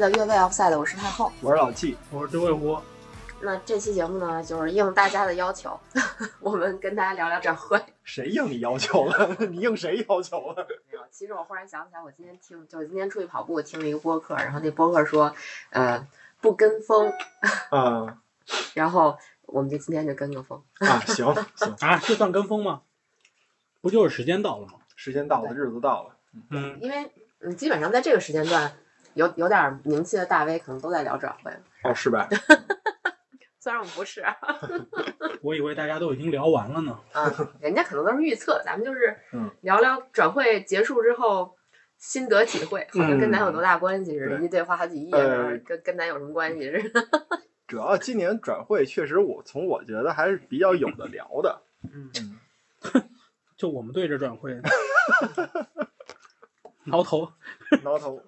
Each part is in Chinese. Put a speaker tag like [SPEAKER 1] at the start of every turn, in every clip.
[SPEAKER 1] 的越位 Offside，我是太后。
[SPEAKER 2] 我是老纪，
[SPEAKER 3] 我是周卫国。
[SPEAKER 1] 那这期节目呢，就是应大家的要求，我们跟大家聊聊转会。
[SPEAKER 2] 谁应你要求了？你应谁要求了？
[SPEAKER 1] 没有，其实我忽然想起来，我今天听，就是今天出去跑步，听了一个播客，然后那播客说，呃，不跟风，
[SPEAKER 2] 啊
[SPEAKER 1] 然后我们就今天就跟个风。
[SPEAKER 2] 啊，行行，
[SPEAKER 3] 啊，这算跟风吗？不就是时间到了吗？
[SPEAKER 2] 时间到了，日子到了，
[SPEAKER 3] 嗯，
[SPEAKER 1] 因为嗯，基本上在这个时间段，有有点名气的大 V 可能都在聊转会，
[SPEAKER 2] 哦，是吧？
[SPEAKER 1] 虽然我们不是，啊，
[SPEAKER 3] 我以为大家都已经聊完了呢。
[SPEAKER 1] 人家可能都是预测，咱们就是
[SPEAKER 2] 嗯
[SPEAKER 1] 聊聊转会结束之后心得体会，好像跟咱有多大关系似的，
[SPEAKER 2] 对
[SPEAKER 1] 一对花好几亿，
[SPEAKER 2] 呃
[SPEAKER 1] 跟跟咱有什么关系似的？
[SPEAKER 2] 主要今年转会确实我从我觉得还是比较有的聊的，
[SPEAKER 1] 嗯，
[SPEAKER 3] 就我们队这转会，挠头。
[SPEAKER 2] 挠头。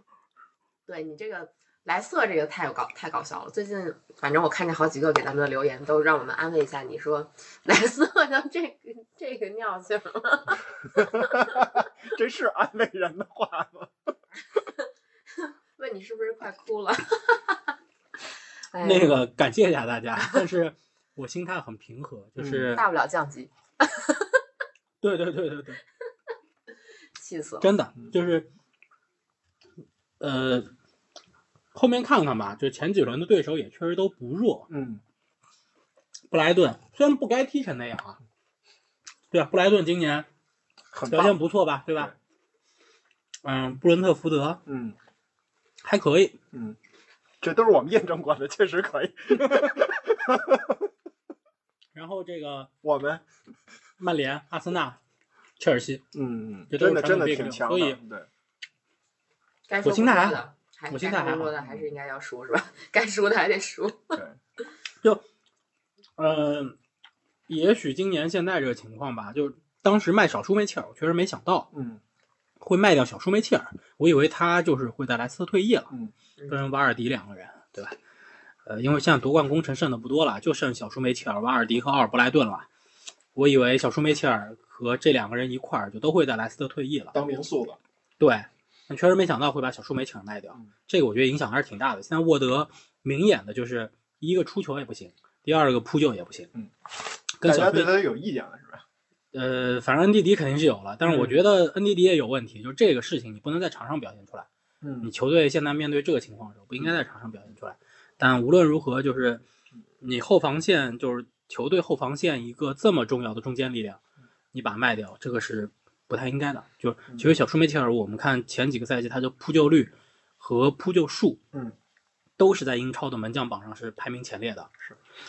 [SPEAKER 1] 对你这个来色这个太有搞太搞笑了。最近反正我看见好几个给咱们的留言，都让我们安慰一下。你说来色的这个这个尿性了，
[SPEAKER 2] 这是安慰人的话吗？
[SPEAKER 1] 问你是不是快哭了？哎
[SPEAKER 3] 那个感谢一下大家，但是我心态很平和，就是、
[SPEAKER 1] 大不了降级，
[SPEAKER 3] 对对对对对，
[SPEAKER 1] 气死了。
[SPEAKER 3] 真的就是，呃，后面看看吧，就前几轮的对手也确实都不弱。
[SPEAKER 2] 嗯，
[SPEAKER 3] 布莱顿虽然不该踢成那样啊，对啊？布莱顿今年表现。不错吧，对吧？嗯，布伦特福德
[SPEAKER 2] 嗯
[SPEAKER 3] 还可以，
[SPEAKER 2] 嗯，这都是我们验证过的，确实可以。
[SPEAKER 3] 然后这个
[SPEAKER 2] 我们
[SPEAKER 3] 曼联、阿森纳、切尔西，
[SPEAKER 2] 嗯，
[SPEAKER 3] 这都是
[SPEAKER 2] 真的真的挺强的，
[SPEAKER 3] 所以
[SPEAKER 2] 对。
[SPEAKER 1] 该说
[SPEAKER 3] 我心态我现在还
[SPEAKER 1] 说的还是应该要输是吧？该输的还得输。
[SPEAKER 3] 呃，也许今年现在这个情况吧，就当时卖小舒梅切尔，我确实没想到
[SPEAKER 2] 嗯
[SPEAKER 3] 会卖掉小舒梅切尔，我以为他就是会带莱斯特退役了，
[SPEAKER 2] 嗯
[SPEAKER 3] 跟瓦尔迪两个人，对吧？呃，因为现在夺冠功臣剩的不多了，就剩小舒梅切尔、瓦尔迪和奥尔布莱顿了。我以为小舒梅切尔和这两个人一块儿就都会在莱斯特退役了，
[SPEAKER 2] 当民宿了。
[SPEAKER 3] 对，但确实没想到会把小舒梅切尔卖掉
[SPEAKER 2] 嗯，
[SPEAKER 3] 这个我觉得影响还是挺大的。现在沃德明眼的就是一个出球也不行，第二个扑救也不行，
[SPEAKER 2] 嗯，
[SPEAKER 3] 跟小
[SPEAKER 2] 对他有意见了是吧？
[SPEAKER 3] 呃，反正恩迪迪肯定是有了，但是我
[SPEAKER 2] 嗯
[SPEAKER 3] 觉得恩迪迪也有问题，就是这个事情你不能在场上表现出来。
[SPEAKER 2] 嗯
[SPEAKER 3] 你球队现在面对这个情况的时候，不应该在场上表现出来。但无论如何，就是你后防线，就是球队后防线一个这么重要的中坚力量，你把它卖掉，这个是不太应该的。就是
[SPEAKER 2] 嗯
[SPEAKER 3] 其实小舒梅切尔，我们看前几个赛季他的扑救率和扑救数，
[SPEAKER 2] 嗯，
[SPEAKER 3] 都是在英超的门将榜上是排名前列的。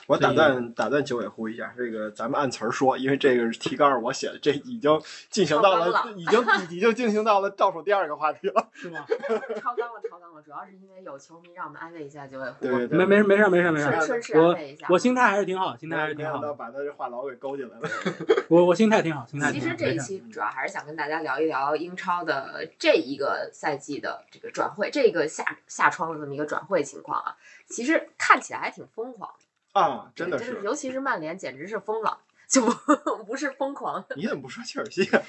[SPEAKER 2] 我打断打断九尾狐一下，这个咱们按词儿说，因为这个是提纲我写的，这已经进行到了，
[SPEAKER 1] 了
[SPEAKER 2] 已经 已经进行到了倒数第二个话题了。
[SPEAKER 3] 是吗？
[SPEAKER 1] 超纲了，超纲了，主要是因为有球迷让我们安慰一下九尾狐，
[SPEAKER 2] 对对对，
[SPEAKER 3] 没没没事没事没事，
[SPEAKER 1] 顺顺势安慰一下。
[SPEAKER 3] 我心态还是挺好，心态还是
[SPEAKER 2] 没想到
[SPEAKER 3] 挺好的。
[SPEAKER 2] 把他这话痨给勾进来了。
[SPEAKER 3] 我我心态挺好，心态
[SPEAKER 1] 其
[SPEAKER 3] 挺好。
[SPEAKER 1] 实这一期主要还是想跟大家聊一聊英超的这一个赛季的这个转会，这个夏夏窗的这么一个转会情况啊，其实看起来还挺疯狂，
[SPEAKER 2] 啊，真的
[SPEAKER 1] 对
[SPEAKER 2] 是，
[SPEAKER 1] 尤其是曼联简直是疯了，就不不是疯狂。
[SPEAKER 2] 你怎么不说切尔西啊？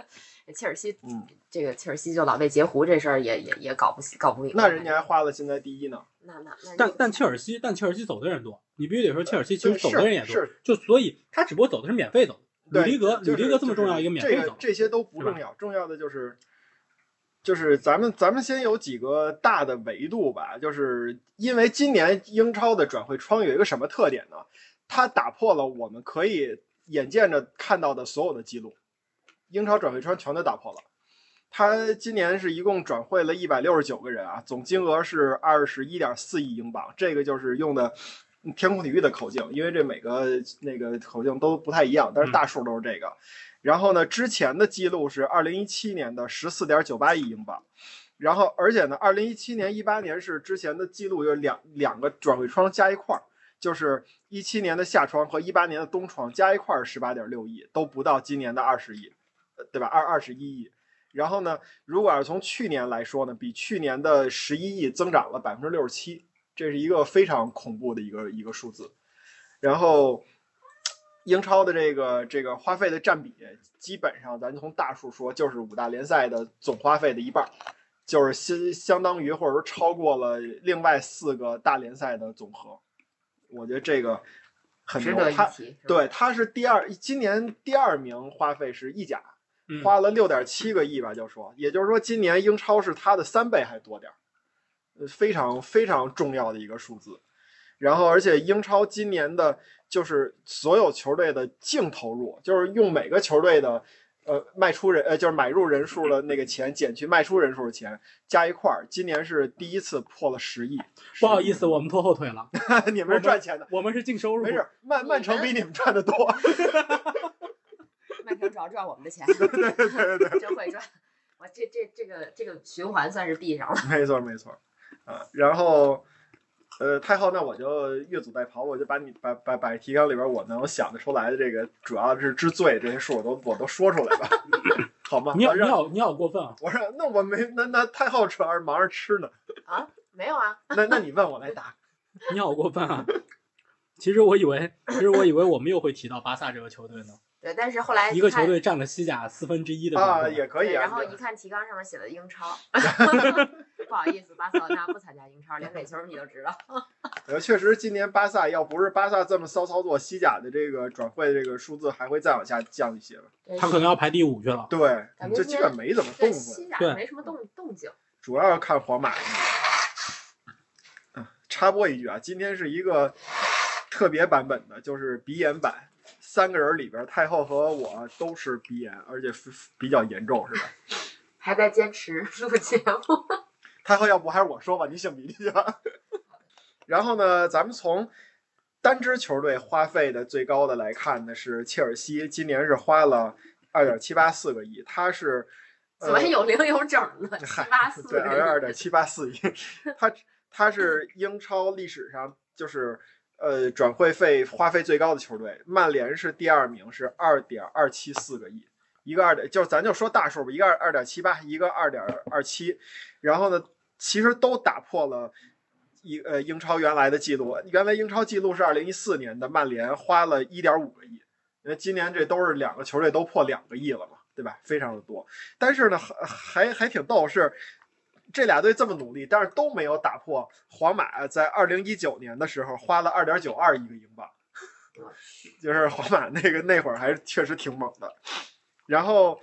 [SPEAKER 1] 切尔西
[SPEAKER 2] 嗯，
[SPEAKER 1] 这个切尔西就老被截胡这事儿也也也搞不搞不明白。
[SPEAKER 2] 那人家还花了现在第一呢。
[SPEAKER 1] 那那那
[SPEAKER 3] 但但切尔西，但切尔西走的人多，你必须得说切尔西其实走的人也多
[SPEAKER 2] 是，
[SPEAKER 3] 就所以他只不过走的是免费走。吕
[SPEAKER 2] 对
[SPEAKER 3] 迪格，
[SPEAKER 2] 就是
[SPEAKER 3] 吕迪格这么重要一个免费
[SPEAKER 2] 这个
[SPEAKER 3] 走，
[SPEAKER 2] 这些都不重要，重要的就是。就是咱们咱们先有几个大的维度吧，就是因为今年英超的转会窗有一个什么特点呢？它打破了我们可以眼见着看到的所有的记录，英超转会窗全都打破了。它今年是一共转会了一百六十九个人啊，总金额是二十一点四亿英镑，这个就是用的天空体育的口径，因为这每个那个口径都不太一样，但是大数都是这个。然后呢，之前的记录是二零一七年的十四点九八亿英镑，然后而且呢，二零一七年、一八年是之前的记录有两两个转会窗加一块儿，就是一七年的夏窗和一八年的冬窗加一块儿十八点六亿，都不到今年的二十亿，对吧？二二十一亿。然后呢，如果要是从去年来说呢，比去年的十一亿增长了百分之六十七，这是一个非常恐怖的一个一个数字。然后，英超的这个这个花费的占比，基本上咱从大数说，就是五大联赛的总花费的一半儿，就是相相当于或者说超过了另外四个大联赛的总和。我觉得这个很牛。
[SPEAKER 1] 值得一
[SPEAKER 2] 他
[SPEAKER 1] 提。是吧
[SPEAKER 2] 对，他是第二，今年第二名花费是意甲，
[SPEAKER 3] 嗯，
[SPEAKER 2] 花了六点七个亿吧，就说，也就是说今年英超是他的三倍还多点儿，呃，非常非常重要的一个数字。然后，而且英超今年的就是所有球队的净投入，就是用每个球队的呃卖出人呃就是买入人数的那个钱减去卖出人数的钱加一块儿，今年是第一次破了十亿。
[SPEAKER 3] 不好意思，我们拖后腿了，
[SPEAKER 2] 你们是赚钱的，
[SPEAKER 3] 我们是净收入。
[SPEAKER 2] 没事，曼曼城比你们赚的多。
[SPEAKER 1] 曼城主要赚我们的钱，
[SPEAKER 2] 对对对对对。
[SPEAKER 1] 真会赚。我这这这个这个循环算是闭上了。
[SPEAKER 2] 没错没错，啊，然后，呃，太后，那我就越俎代庖，我就把你把把把提纲里边我能想得出来的这个，主要是之最这些数我都我都说出来吧，好吗？
[SPEAKER 3] 你好，你好，你好过分啊！
[SPEAKER 2] 我说那我没那那太后主要是忙着吃呢，
[SPEAKER 1] 啊，没有啊，
[SPEAKER 2] 那那你问我来答，
[SPEAKER 3] 你好过分啊！其实我以为，其实我以为我们又会提到巴萨这个球队呢，
[SPEAKER 1] 对，但是后来
[SPEAKER 3] 一个球队占了西甲四分之一的
[SPEAKER 2] 啊也可以啊，
[SPEAKER 1] 然后一看提纲上面写的英超，不好意思，巴塞罗那不参加英超，连垒球你都知道。
[SPEAKER 2] 呃，确实今年巴萨要不是巴萨这么骚操作，西甲的这个转会这个数字还会再往下降一些吧？
[SPEAKER 3] 他可能要排第五去了。
[SPEAKER 2] 对
[SPEAKER 1] 感，觉
[SPEAKER 2] 这基本没怎么动过。
[SPEAKER 1] 西甲
[SPEAKER 3] 对
[SPEAKER 1] 没什么动动静。
[SPEAKER 2] 主要看皇马。嗯，插播一句啊，今天是一个特别版本的，就是鼻炎版。三个人里边，太后和我都是鼻炎，而且比较严重，是吧？
[SPEAKER 1] 还在坚持录节目，
[SPEAKER 2] 太后，要不还是我说吧，你擤鼻涕去吧。然后呢，咱们从单支球队花费的最高的来看呢，是切尔西，今年是花了二点七八四个亿，他是。
[SPEAKER 1] 怎么有零有整呢？七
[SPEAKER 2] 嗨
[SPEAKER 1] 八四
[SPEAKER 2] 对，二二点七八四亿，他他是英超历史上就是呃转会费花费最高的球队，曼联是第二名，是二点二七四个亿，一个二点就咱就说大数吧，一个二二点七八，一个二点二七，然后呢，其实都打破了。一呃，英超原来的记录，原来英超记录是二零一四年的曼联花了一点五个亿，因为今年这都是两个球队都破两个亿了嘛，对吧？非常的多。但是呢，还还还挺逗，是这俩队这么努力，但是都没有打破皇马在二零一九年的时候花了二点九二亿个英镑，就是皇马那个那会儿还确实挺猛的。然后，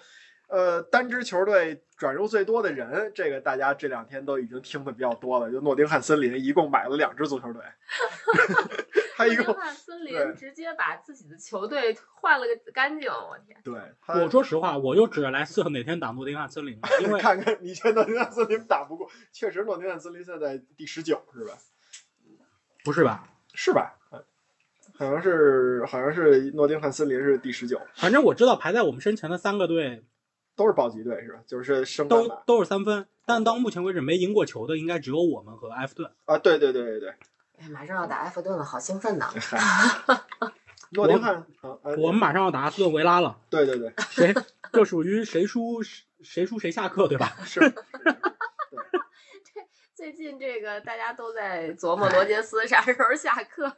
[SPEAKER 2] 呃，单支球队转入最多的人，这个大家这两天都已经听的比较多了，就诺丁汉森林一共买了两支足球队，他一共
[SPEAKER 1] 诺丁汉森林直接把自己的球队换了个干净，我天！
[SPEAKER 2] 对，他
[SPEAKER 3] 我说实话，我就指着莱斯特哪天打诺丁汉森林了，因为
[SPEAKER 2] 看看你觉得诺丁汉森林打不过，确实诺丁汉森林现在第十九是吧？
[SPEAKER 3] 不是吧？
[SPEAKER 2] 是吧？嗯好像是好像是诺丁汉森林是第十九，
[SPEAKER 3] 反正我知道排在我们身前的三个队
[SPEAKER 2] 都是保级队是吧？就是升
[SPEAKER 3] 都都是三分，但到目前为止没赢过球的应该只有我们和埃弗顿。
[SPEAKER 2] 啊，对对对对对，
[SPEAKER 1] 哎，马上要打埃弗顿了，好兴奋呐！
[SPEAKER 2] 嗨，诺丁汉
[SPEAKER 3] 我们马上要打阿斯顿维拉了，
[SPEAKER 2] 对对对
[SPEAKER 3] 谁就属于谁输谁谁输谁下课，对吧？
[SPEAKER 2] 是，
[SPEAKER 1] 最近这个大家都在琢磨罗杰斯啥时候下课，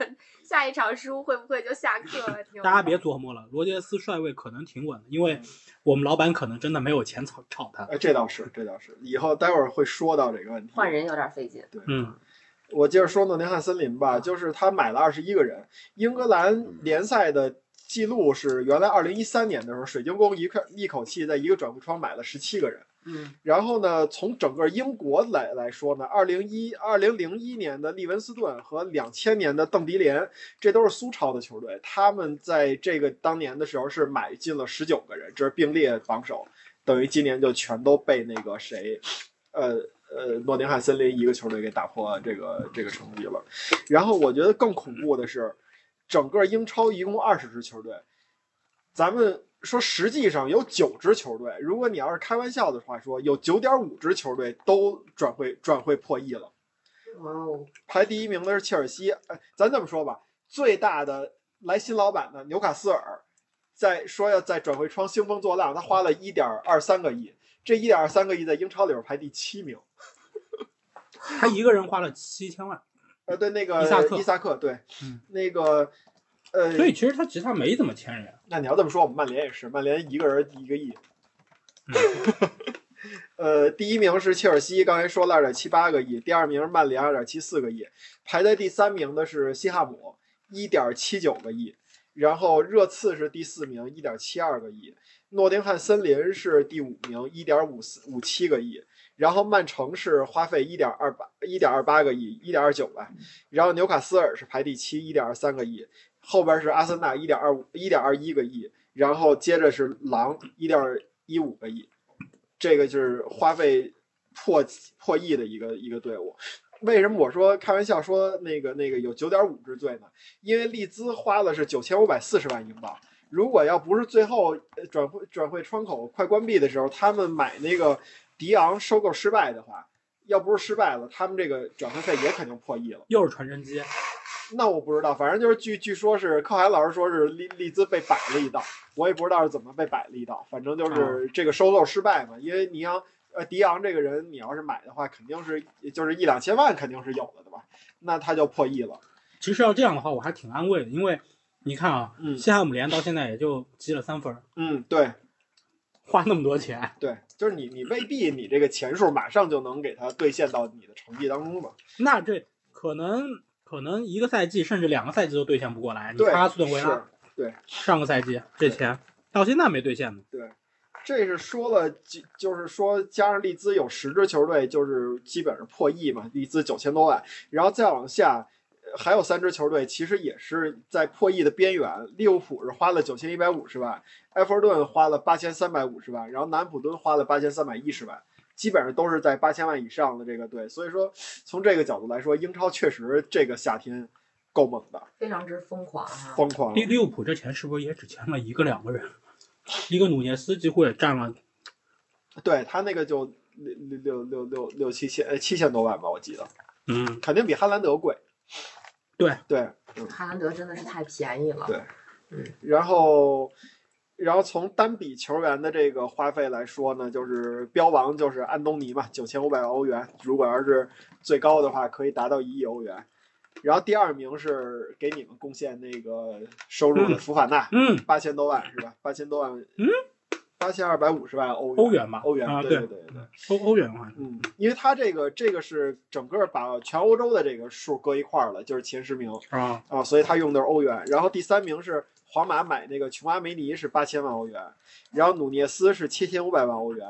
[SPEAKER 1] 下一场输会不会就下课了？
[SPEAKER 3] 大家别琢磨了，罗杰斯帅位可能挺稳的，因为我们老板可能真的没有钱炒炒他。
[SPEAKER 2] 哎，这倒是这倒是，以后待会儿会说到这个问题。
[SPEAKER 1] 换人有点费劲。
[SPEAKER 2] 对，
[SPEAKER 3] 嗯，
[SPEAKER 2] 我接着说诺丁汉森林吧，就是他买了二十一个人，英格兰联赛的记录是原来二零一三年的时候，水晶宫一口一口气在一个转会窗买了十七个人。
[SPEAKER 1] 嗯，
[SPEAKER 2] 然后呢，从整个英国来来说呢，二零一二零零一年的利文斯顿和两千年的邓迪联，这都是苏超的球队，他们在这个当年的时候是买进了十九个人，这是并列榜首，等于今年就全都被那个谁，呃呃，诺丁汉森林一个球队给打破这个这个成绩了。然后我觉得更恐怖的是，整个英超一共二十支球队，咱们说实际上有九支球队，如果你要是开玩笑的话说，有九点五支球队都转会转会破亿了。
[SPEAKER 1] 哦，
[SPEAKER 2] 排第一名的是切尔西，哎，咱这么说吧，最大的来新老板的纽卡斯尔，在说要在转会窗兴风作浪，他花了一点二三个亿，这一点二三个亿在英超里边排第七名。
[SPEAKER 3] 他一个人花了七千万，
[SPEAKER 2] 呃，对，那个
[SPEAKER 3] 伊萨克
[SPEAKER 2] 伊萨克，对，
[SPEAKER 3] 嗯
[SPEAKER 2] 那个，呃，
[SPEAKER 3] 所以其实他其实他没怎么签人。
[SPEAKER 2] 那你要这么说，我们曼联也是，曼联一个人一个亿。
[SPEAKER 3] 嗯，
[SPEAKER 2] 呃，第一名是切尔西，刚才说了二点七八个亿，第二名是曼联二点七四个亿，排在第三名的是西汉姆一点七九个亿，然后热刺是第四名一点七二个亿，诺丁汉森林是第五名一点五四五七个亿，然后曼城是花费一点二八一点二八个亿一点二九吧，然后纽卡斯尔是排第七一点二三个亿，后边是阿森纳一点二五一点二一个亿，然后接着是狼一点一五个亿。这个就是花费破破亿的一个一个队伍。为什么我说开玩笑说那个那个有九点五之最呢？因为利兹花的是九千五百四十万英镑。如果要不是最后转会转会窗口快关闭的时候，他们买那个迪昂收购失败的话，要不是失败了，他们这个转会费也肯定破亿了。
[SPEAKER 3] 又是传真机，
[SPEAKER 2] 那我不知道，反正就是据据说是寇海老师说是利利兹被摆了一道，我也不知道是怎么被摆了一道，反正就是这个收购失败嘛。因为你要呃迪昂这个人，你要是买的话，肯定是就是一两千万肯定是有的，对吧？那他就破亿了。
[SPEAKER 3] 其实要这样的话，我还挺安慰的，因为你看啊，
[SPEAKER 2] 嗯
[SPEAKER 3] 西汉姆联到现在也就积了三分，
[SPEAKER 2] 嗯，对
[SPEAKER 3] 花那么多钱，
[SPEAKER 2] 对，就是你你未必你这个钱数马上就能给他兑现到你的成绩当中吧。
[SPEAKER 3] 那这可能可能一个赛季甚至两个赛季都兑现不过来。你
[SPEAKER 2] 对
[SPEAKER 3] 看阿斯顿维拉
[SPEAKER 2] 对
[SPEAKER 3] 上个赛季这钱到现在没兑现呢。
[SPEAKER 2] 对这是说了，就就是说加上利兹有十支球队，就是基本上破亿嘛，利兹九千多万，然后再往下。呃还有三支球队其实也是在破亿的边缘，利物浦是花了九千一百五十万，埃弗顿花了八千三百五十万，然后南普敦花了八千三百一十万，基本上都是在八千万以上的这个队。所以说，从这个角度来说，英超确实这个夏天够猛的，
[SPEAKER 1] 非常之疯狂啊！
[SPEAKER 2] 疯狂。
[SPEAKER 3] 利利物浦这钱是不是也只签了一个两个人？一个努涅斯几乎也占了，
[SPEAKER 2] 对他那个就六六六六六六七千呃七千多万吧，我记得，
[SPEAKER 3] 嗯，
[SPEAKER 2] 肯定比哈兰德贵。
[SPEAKER 3] 对
[SPEAKER 2] 对，嗯。
[SPEAKER 1] 哈兰德真的是太便宜了。
[SPEAKER 2] 对嗯然后，然后从单笔球员的这个花费来说呢，就是标王就是安东尼嘛，九千五百万欧元，如果要是最高的话，可以达到一亿欧元。然后第二名是给你们贡献那个收入的福法纳，
[SPEAKER 3] 嗯，
[SPEAKER 2] 八千多万是吧？八千多万，
[SPEAKER 3] 嗯，
[SPEAKER 2] 八千二百五十万欧元，
[SPEAKER 3] 欧元吧，
[SPEAKER 2] 欧元，
[SPEAKER 3] 啊，
[SPEAKER 2] 对
[SPEAKER 3] 对
[SPEAKER 2] 对对对。
[SPEAKER 3] 欧欧元的话，
[SPEAKER 2] 嗯，因为他这个这个是整个把全欧洲的这个数搁一块儿了，就是前十名
[SPEAKER 3] 啊，
[SPEAKER 2] 啊，所以他用的是欧元。然后第三名是皇马买那个琼阿梅尼是八千万欧元，然后努涅斯是七千五百万欧元，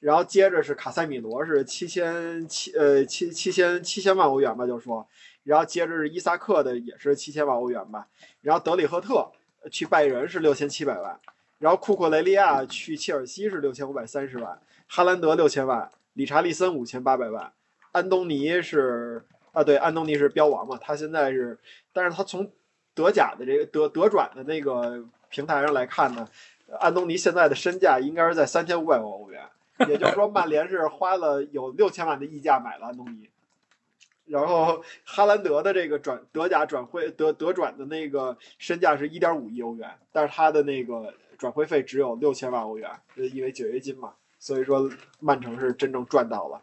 [SPEAKER 2] 然后接着是卡塞米罗是七千七呃七七千七千万欧元吧，就说，然后接着是伊萨克的也是七千万欧元吧，然后德里赫特去拜仁是六千七百万，然后库库雷利亚去切尔西是六千五百三十万，哈兰德六千万。理查利森五千八百万，安东尼是啊，对，安东尼是标王嘛，他现在是，但是他从德甲的这个德德转的那个平台上来看呢，安东尼现在的身价应该是在三千五百万欧元，也就是说曼联是花了有六千万的溢价买了安东尼，然后哈兰德的这个转德甲转会德德转的那个身价是一点五亿欧元，但是他的那个转会费只有六千万欧元，因为解约金嘛。所以说，曼城是真正赚到了。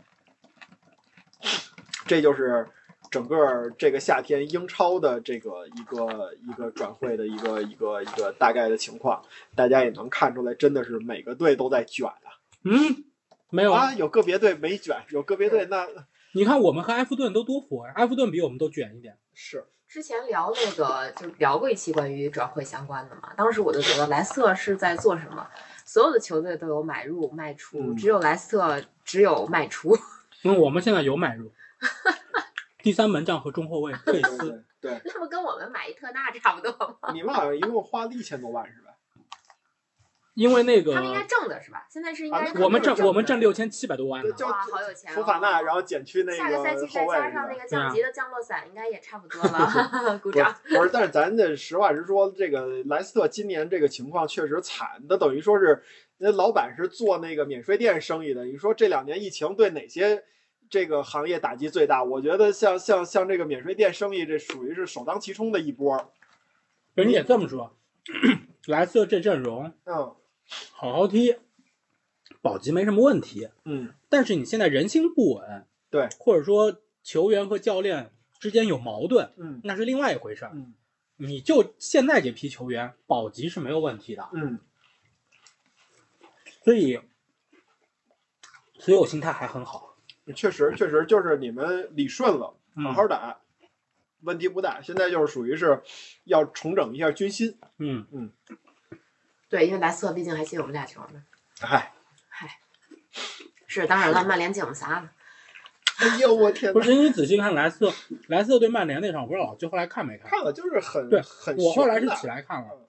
[SPEAKER 2] 这就是整个这个夏天英超的这个一个一个转会的一个一个一个大概的情况，大家也能看出来，真的是每个队都在卷啊！
[SPEAKER 3] 嗯，没有
[SPEAKER 2] 啊，有个别队没卷，有个别队那
[SPEAKER 3] 你看我们和埃弗顿都多火呀，埃弗顿比我们都卷一点。
[SPEAKER 2] 是
[SPEAKER 1] 之前聊那个就聊过一期关于转会相关的嘛，当时我就觉得莱斯特是在做什么？所有的球队都有买入卖出，
[SPEAKER 2] 嗯
[SPEAKER 1] 只有莱斯特只有卖出。
[SPEAKER 3] 因为我们现在有买入，第三门将和中后卫 佩
[SPEAKER 2] 对
[SPEAKER 3] 斯，
[SPEAKER 2] 对对，
[SPEAKER 1] 那不跟我们买一特纳差不多吗？
[SPEAKER 2] 你们好像一共花了一千多万是吧？
[SPEAKER 3] 因为那个
[SPEAKER 1] 他们应该挣的是吧？现在是应该
[SPEAKER 3] 我们挣
[SPEAKER 1] 挣
[SPEAKER 3] 我们挣六千七百多万呢。
[SPEAKER 1] 哇，好有钱、哦！
[SPEAKER 2] 福法纳，然后减去那
[SPEAKER 1] 下个赛季再
[SPEAKER 2] 后卫
[SPEAKER 1] 加上那？个降级的降落伞，应该也差不多了。鼓掌。
[SPEAKER 2] 不是，但是咱这实话实说，这个莱斯特今年这个情况确实惨，那等于说是那老板是做那个免税店生意的。你说这两年疫情对哪些这个行业打击最大？我觉得像像像这个免税店生意，这属于是首当其冲的一波。
[SPEAKER 3] 人家也这么说，莱斯特这阵容
[SPEAKER 2] 嗯
[SPEAKER 3] 好好踢，保级没什么问题。
[SPEAKER 2] 嗯，
[SPEAKER 3] 但是你现在人心不稳，
[SPEAKER 2] 对，
[SPEAKER 3] 或者说球员和教练之间有矛盾，
[SPEAKER 2] 嗯
[SPEAKER 3] 那是另外一回事儿。
[SPEAKER 2] 嗯
[SPEAKER 3] 你就现在这批球员保级是没有问题的，
[SPEAKER 2] 嗯
[SPEAKER 3] 所以所以我心态还很好。
[SPEAKER 2] 确实确实就是你们理顺了，
[SPEAKER 3] 嗯
[SPEAKER 2] 好好打，问题不大。现在就是属于是要重整一下军心。
[SPEAKER 3] 嗯嗯，
[SPEAKER 1] 对，因为莱斯特毕竟还进我们俩球呢。
[SPEAKER 2] 嗨嗨，
[SPEAKER 1] 是，当然了，曼联进我们仨了。
[SPEAKER 2] 哎呦我天哪！
[SPEAKER 3] 不是你仔细看莱斯特，莱斯特对曼联那场，我不知道就后来看没看？
[SPEAKER 2] 看了就是很
[SPEAKER 3] 对
[SPEAKER 2] 很
[SPEAKER 3] 我后来是起来看了
[SPEAKER 2] 嗯。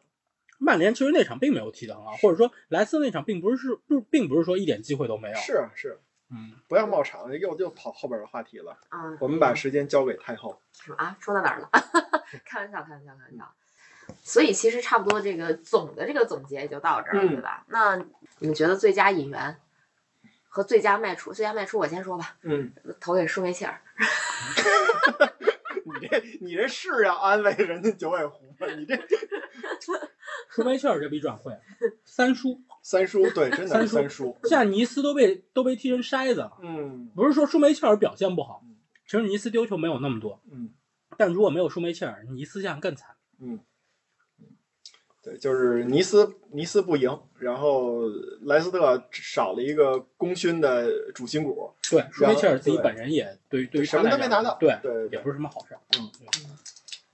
[SPEAKER 3] 曼联其实那场并没有踢得很好，或者说莱斯特那场并不是是不并不是说一点机会都没有。
[SPEAKER 2] 是是，
[SPEAKER 3] 嗯，
[SPEAKER 2] 不要冒场，又又跑后边的话题了。
[SPEAKER 1] 嗯，
[SPEAKER 2] 我们把时间交给太后。
[SPEAKER 1] 啊？说到哪儿了？开玩笑，开玩笑，开玩笑。所以其实差不多这个总的这个总结也就到这儿了，
[SPEAKER 2] 嗯
[SPEAKER 1] 对吧？那你们觉得最佳引援和最佳卖出？最佳卖出我先说吧，
[SPEAKER 2] 嗯，
[SPEAKER 1] 投给舒梅切尔。
[SPEAKER 2] 你这你这是要安慰人家九尾狐吗？你这
[SPEAKER 3] 舒梅切尔这笔转会三输，
[SPEAKER 2] 三叔对，真的是
[SPEAKER 3] 三
[SPEAKER 2] 三叔。
[SPEAKER 3] 现在尼斯都被都被踢成筛子了。
[SPEAKER 2] 嗯
[SPEAKER 3] 不是说舒梅切尔表现不好
[SPEAKER 2] 嗯，
[SPEAKER 3] 其实尼斯丢球没有那么多，
[SPEAKER 2] 嗯
[SPEAKER 3] 但如果没有舒梅切尔，尼斯这样更惨。
[SPEAKER 2] 嗯，对，就是尼斯尼斯不赢，然后莱斯特少了一个功勋的主心骨，
[SPEAKER 3] 对，舒梅切尔自己本人也对于对于
[SPEAKER 2] 什么都没拿到。
[SPEAKER 3] 对，也不是什么好事儿。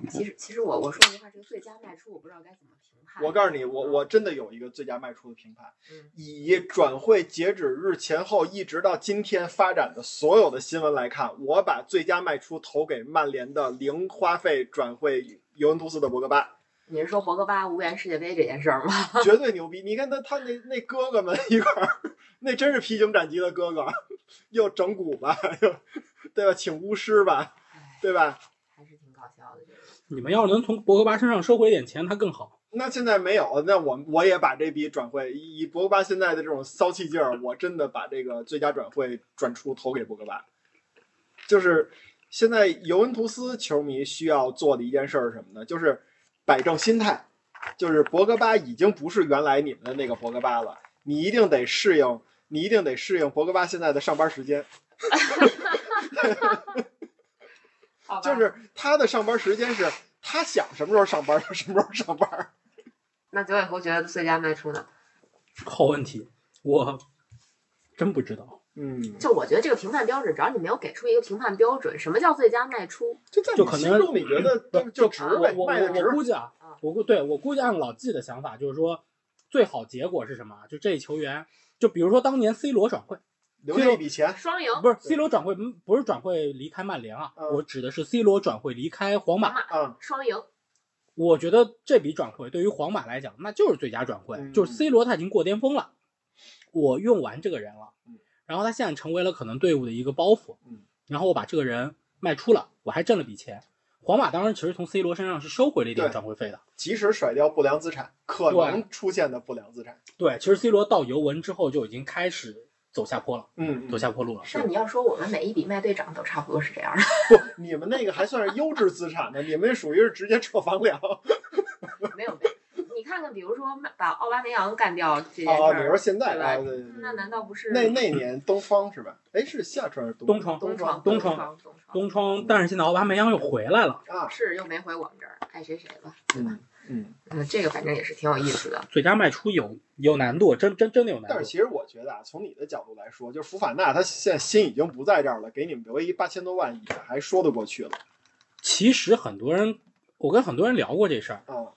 [SPEAKER 1] 其实其实我我说实话，这个最佳卖出我不知道该怎么评判。
[SPEAKER 2] 我告诉你，我我真的有一个最佳卖出的评判，
[SPEAKER 1] 嗯
[SPEAKER 2] 以转会截止日前后一直到今天发展的所有的新闻来看，我把最佳卖出投给曼联的零花费转会尤文图斯的博格巴，
[SPEAKER 1] 你是说博格巴无缘世界杯这件事儿吗？
[SPEAKER 2] 绝对牛逼！你看他他那那哥哥们一块儿，那真是披荆斩棘的哥哥，又整蛊吧，又对吧？请巫师吧，
[SPEAKER 1] 哎，
[SPEAKER 2] 对吧？
[SPEAKER 3] 你们要是能从博格巴身上收回一点钱，他更好。
[SPEAKER 2] 那现在没有，那我我也把这笔转会以博格巴现在的这种骚气劲儿，我真的把这个最佳转会转出投给博格巴。就是现在尤文图斯球迷需要做的一件事儿是什么呢？就是摆正心态，就是博格巴已经不是原来你们的那个博格巴了，你一定得适应，你一定得适应博格巴现在的上班时间，
[SPEAKER 1] 好 吧
[SPEAKER 2] 就是他的上班时间是他想什么时候上班就什么时候上班。
[SPEAKER 1] 那九尾狐觉得最佳卖出呢？
[SPEAKER 3] 好问题，我真不知道。
[SPEAKER 2] 嗯，
[SPEAKER 1] 就我觉得这个评判标准，只要你没有给出一个评判标准，什么叫最佳卖出？
[SPEAKER 2] 就在
[SPEAKER 3] 就可能
[SPEAKER 2] 你心中，你觉得就就值呗，
[SPEAKER 3] 我我我
[SPEAKER 2] 卖的值
[SPEAKER 3] 我。估计啊
[SPEAKER 1] 啊，
[SPEAKER 3] 我估对我估计按老季的想法，就是说最好结果是什么？就这球员，就比如说当年 C 罗转会，
[SPEAKER 2] 留下一笔钱，
[SPEAKER 1] 双赢。
[SPEAKER 3] 不是 C 罗转会，嗯不是转会离开曼联啊，
[SPEAKER 2] 嗯
[SPEAKER 3] 我指的是 C 罗转会离开皇马。
[SPEAKER 2] 啊，
[SPEAKER 1] 双赢。
[SPEAKER 3] 我觉得这笔转会对于皇马来讲，那就是最佳转会，
[SPEAKER 2] 嗯
[SPEAKER 3] 就是 C 罗他已经过巅峰了，我用完这个人了
[SPEAKER 2] 嗯，
[SPEAKER 3] 然后他现在成为了可能队伍的一个包袱
[SPEAKER 2] 嗯，
[SPEAKER 3] 然后我把这个人卖出了，我还挣了笔钱。皇马当时其实从 C 罗身上是收回了一点转会费的。
[SPEAKER 2] 及时甩掉不良资产，可能出现的不良资产。
[SPEAKER 3] 对，其实 C 罗到尤文之后就已经开始走下坡了，
[SPEAKER 2] 嗯，
[SPEAKER 3] 走下坡路了。
[SPEAKER 1] 那你要说我们每一笔卖队长都差不多是这样的，
[SPEAKER 2] 不，你们那个还算是优质资产呢，你们属于是直接撤房粮。
[SPEAKER 1] 没有没有。你看看，比如说把奥巴梅扬干掉这件事
[SPEAKER 2] 哦，你说
[SPEAKER 1] 儿，
[SPEAKER 2] 现在
[SPEAKER 1] 那难道不是
[SPEAKER 2] 那那年东窗是吧？哎，是夏窗还是
[SPEAKER 3] 东窗
[SPEAKER 1] 东窗
[SPEAKER 3] 东窗
[SPEAKER 1] 窗东窗
[SPEAKER 3] 东窗，但是现在奥巴梅扬又回来了，
[SPEAKER 2] 啊？
[SPEAKER 1] 是又没回我们这儿，爱谁谁吧。
[SPEAKER 2] 嗯嗯。
[SPEAKER 1] 嗯，这个反正也是挺有意思的。
[SPEAKER 3] 最佳卖出有有难度，真真真的有难度。
[SPEAKER 2] 但是其实我觉得啊，从你的角度来说，就是福法纳他现在心已经不在这儿了，给你们留一八千多万也还说得过去了
[SPEAKER 3] 其实很多人，我跟很多人聊过这事儿，
[SPEAKER 2] 啊。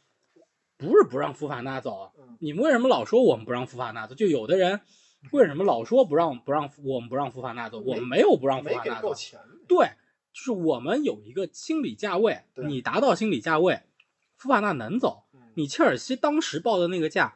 [SPEAKER 3] 不是不让福法纳走你们为什么老说我们不让福法纳走？就有的人为什么老说不让不让我们不让福法纳走？我们没有不让福
[SPEAKER 2] 没给
[SPEAKER 3] 法纳走，
[SPEAKER 2] 够钱。
[SPEAKER 3] 对，就是我们有一个心理价位，你达到心理价位，福法纳能走。
[SPEAKER 2] 嗯
[SPEAKER 3] 你切尔西当时报的那个价，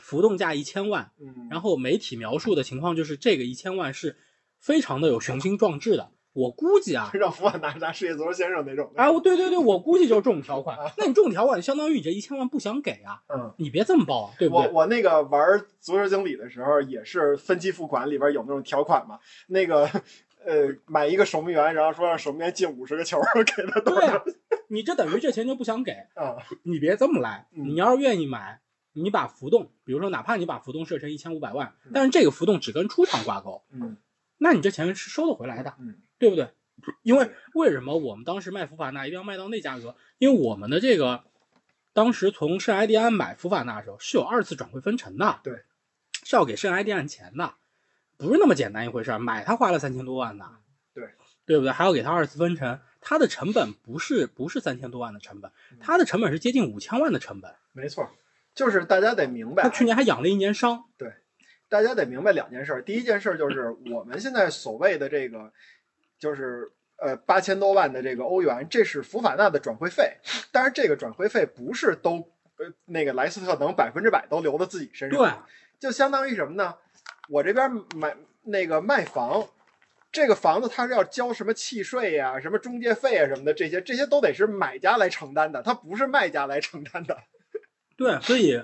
[SPEAKER 3] 浮动价一千万，
[SPEAKER 2] 嗯，
[SPEAKER 3] 然后媒体描述的情况就是这个一千万是非常的有雄心壮志的。我估计啊，
[SPEAKER 2] 让福法纳拿世界足球先生那种的。
[SPEAKER 3] 哎，我对对对，我估计就是这种条款。那你这种条款相当于你这一千万不想给啊，
[SPEAKER 2] 嗯，
[SPEAKER 3] 你别这么报啊，对不对？
[SPEAKER 2] 我我那个玩足球经理的时候，也是分期付款里边有那种条款嘛。那个呃，买一个守门员，然后说让守门员进五十个球，给他多
[SPEAKER 3] 对啊
[SPEAKER 2] 少？，
[SPEAKER 3] 你这等于这钱就不想给，
[SPEAKER 2] 啊？
[SPEAKER 3] 你别这么来。
[SPEAKER 2] 嗯
[SPEAKER 3] 你要是愿意买，你把浮动，比如说哪怕你把浮动设成一千五百万
[SPEAKER 2] 嗯，
[SPEAKER 3] 但是这个浮动只跟出厂挂钩，
[SPEAKER 2] 嗯
[SPEAKER 3] 那你这钱是收得回来的，
[SPEAKER 2] 嗯
[SPEAKER 3] 对不对？因为为什么我们当时卖福法纳一定要卖到那价格？因为我们的这个当时从圣埃蒂安买福法纳的时候是有二次转会分成的，
[SPEAKER 2] 对，
[SPEAKER 3] 是要给圣埃蒂安钱的。不是那么简单一回事儿。买它花了三千多万呢，
[SPEAKER 2] 对
[SPEAKER 3] 对不对？还要给他二次分成，他的成本不是不是三千多万的成本，它的成本是接近五千万的成本。
[SPEAKER 2] 没错，就是大家得明白
[SPEAKER 3] 他，去年还养了一年伤，对
[SPEAKER 2] 大家得明白两件事儿。第一件事儿就是 我们现在所谓的这个，就是呃八千多万的这个欧元，这是福法纳的转会费，但是这个转会费不是都呃那个莱斯特能百分之百都留到自己身上，
[SPEAKER 3] 对，
[SPEAKER 2] 就相当于什么呢？我这边买那个卖房，这个房子它是要交什么契税呀、什么中介费啊什么的，这些这些都得是买家来承担的，它不是卖家来承担的。
[SPEAKER 3] 对，所以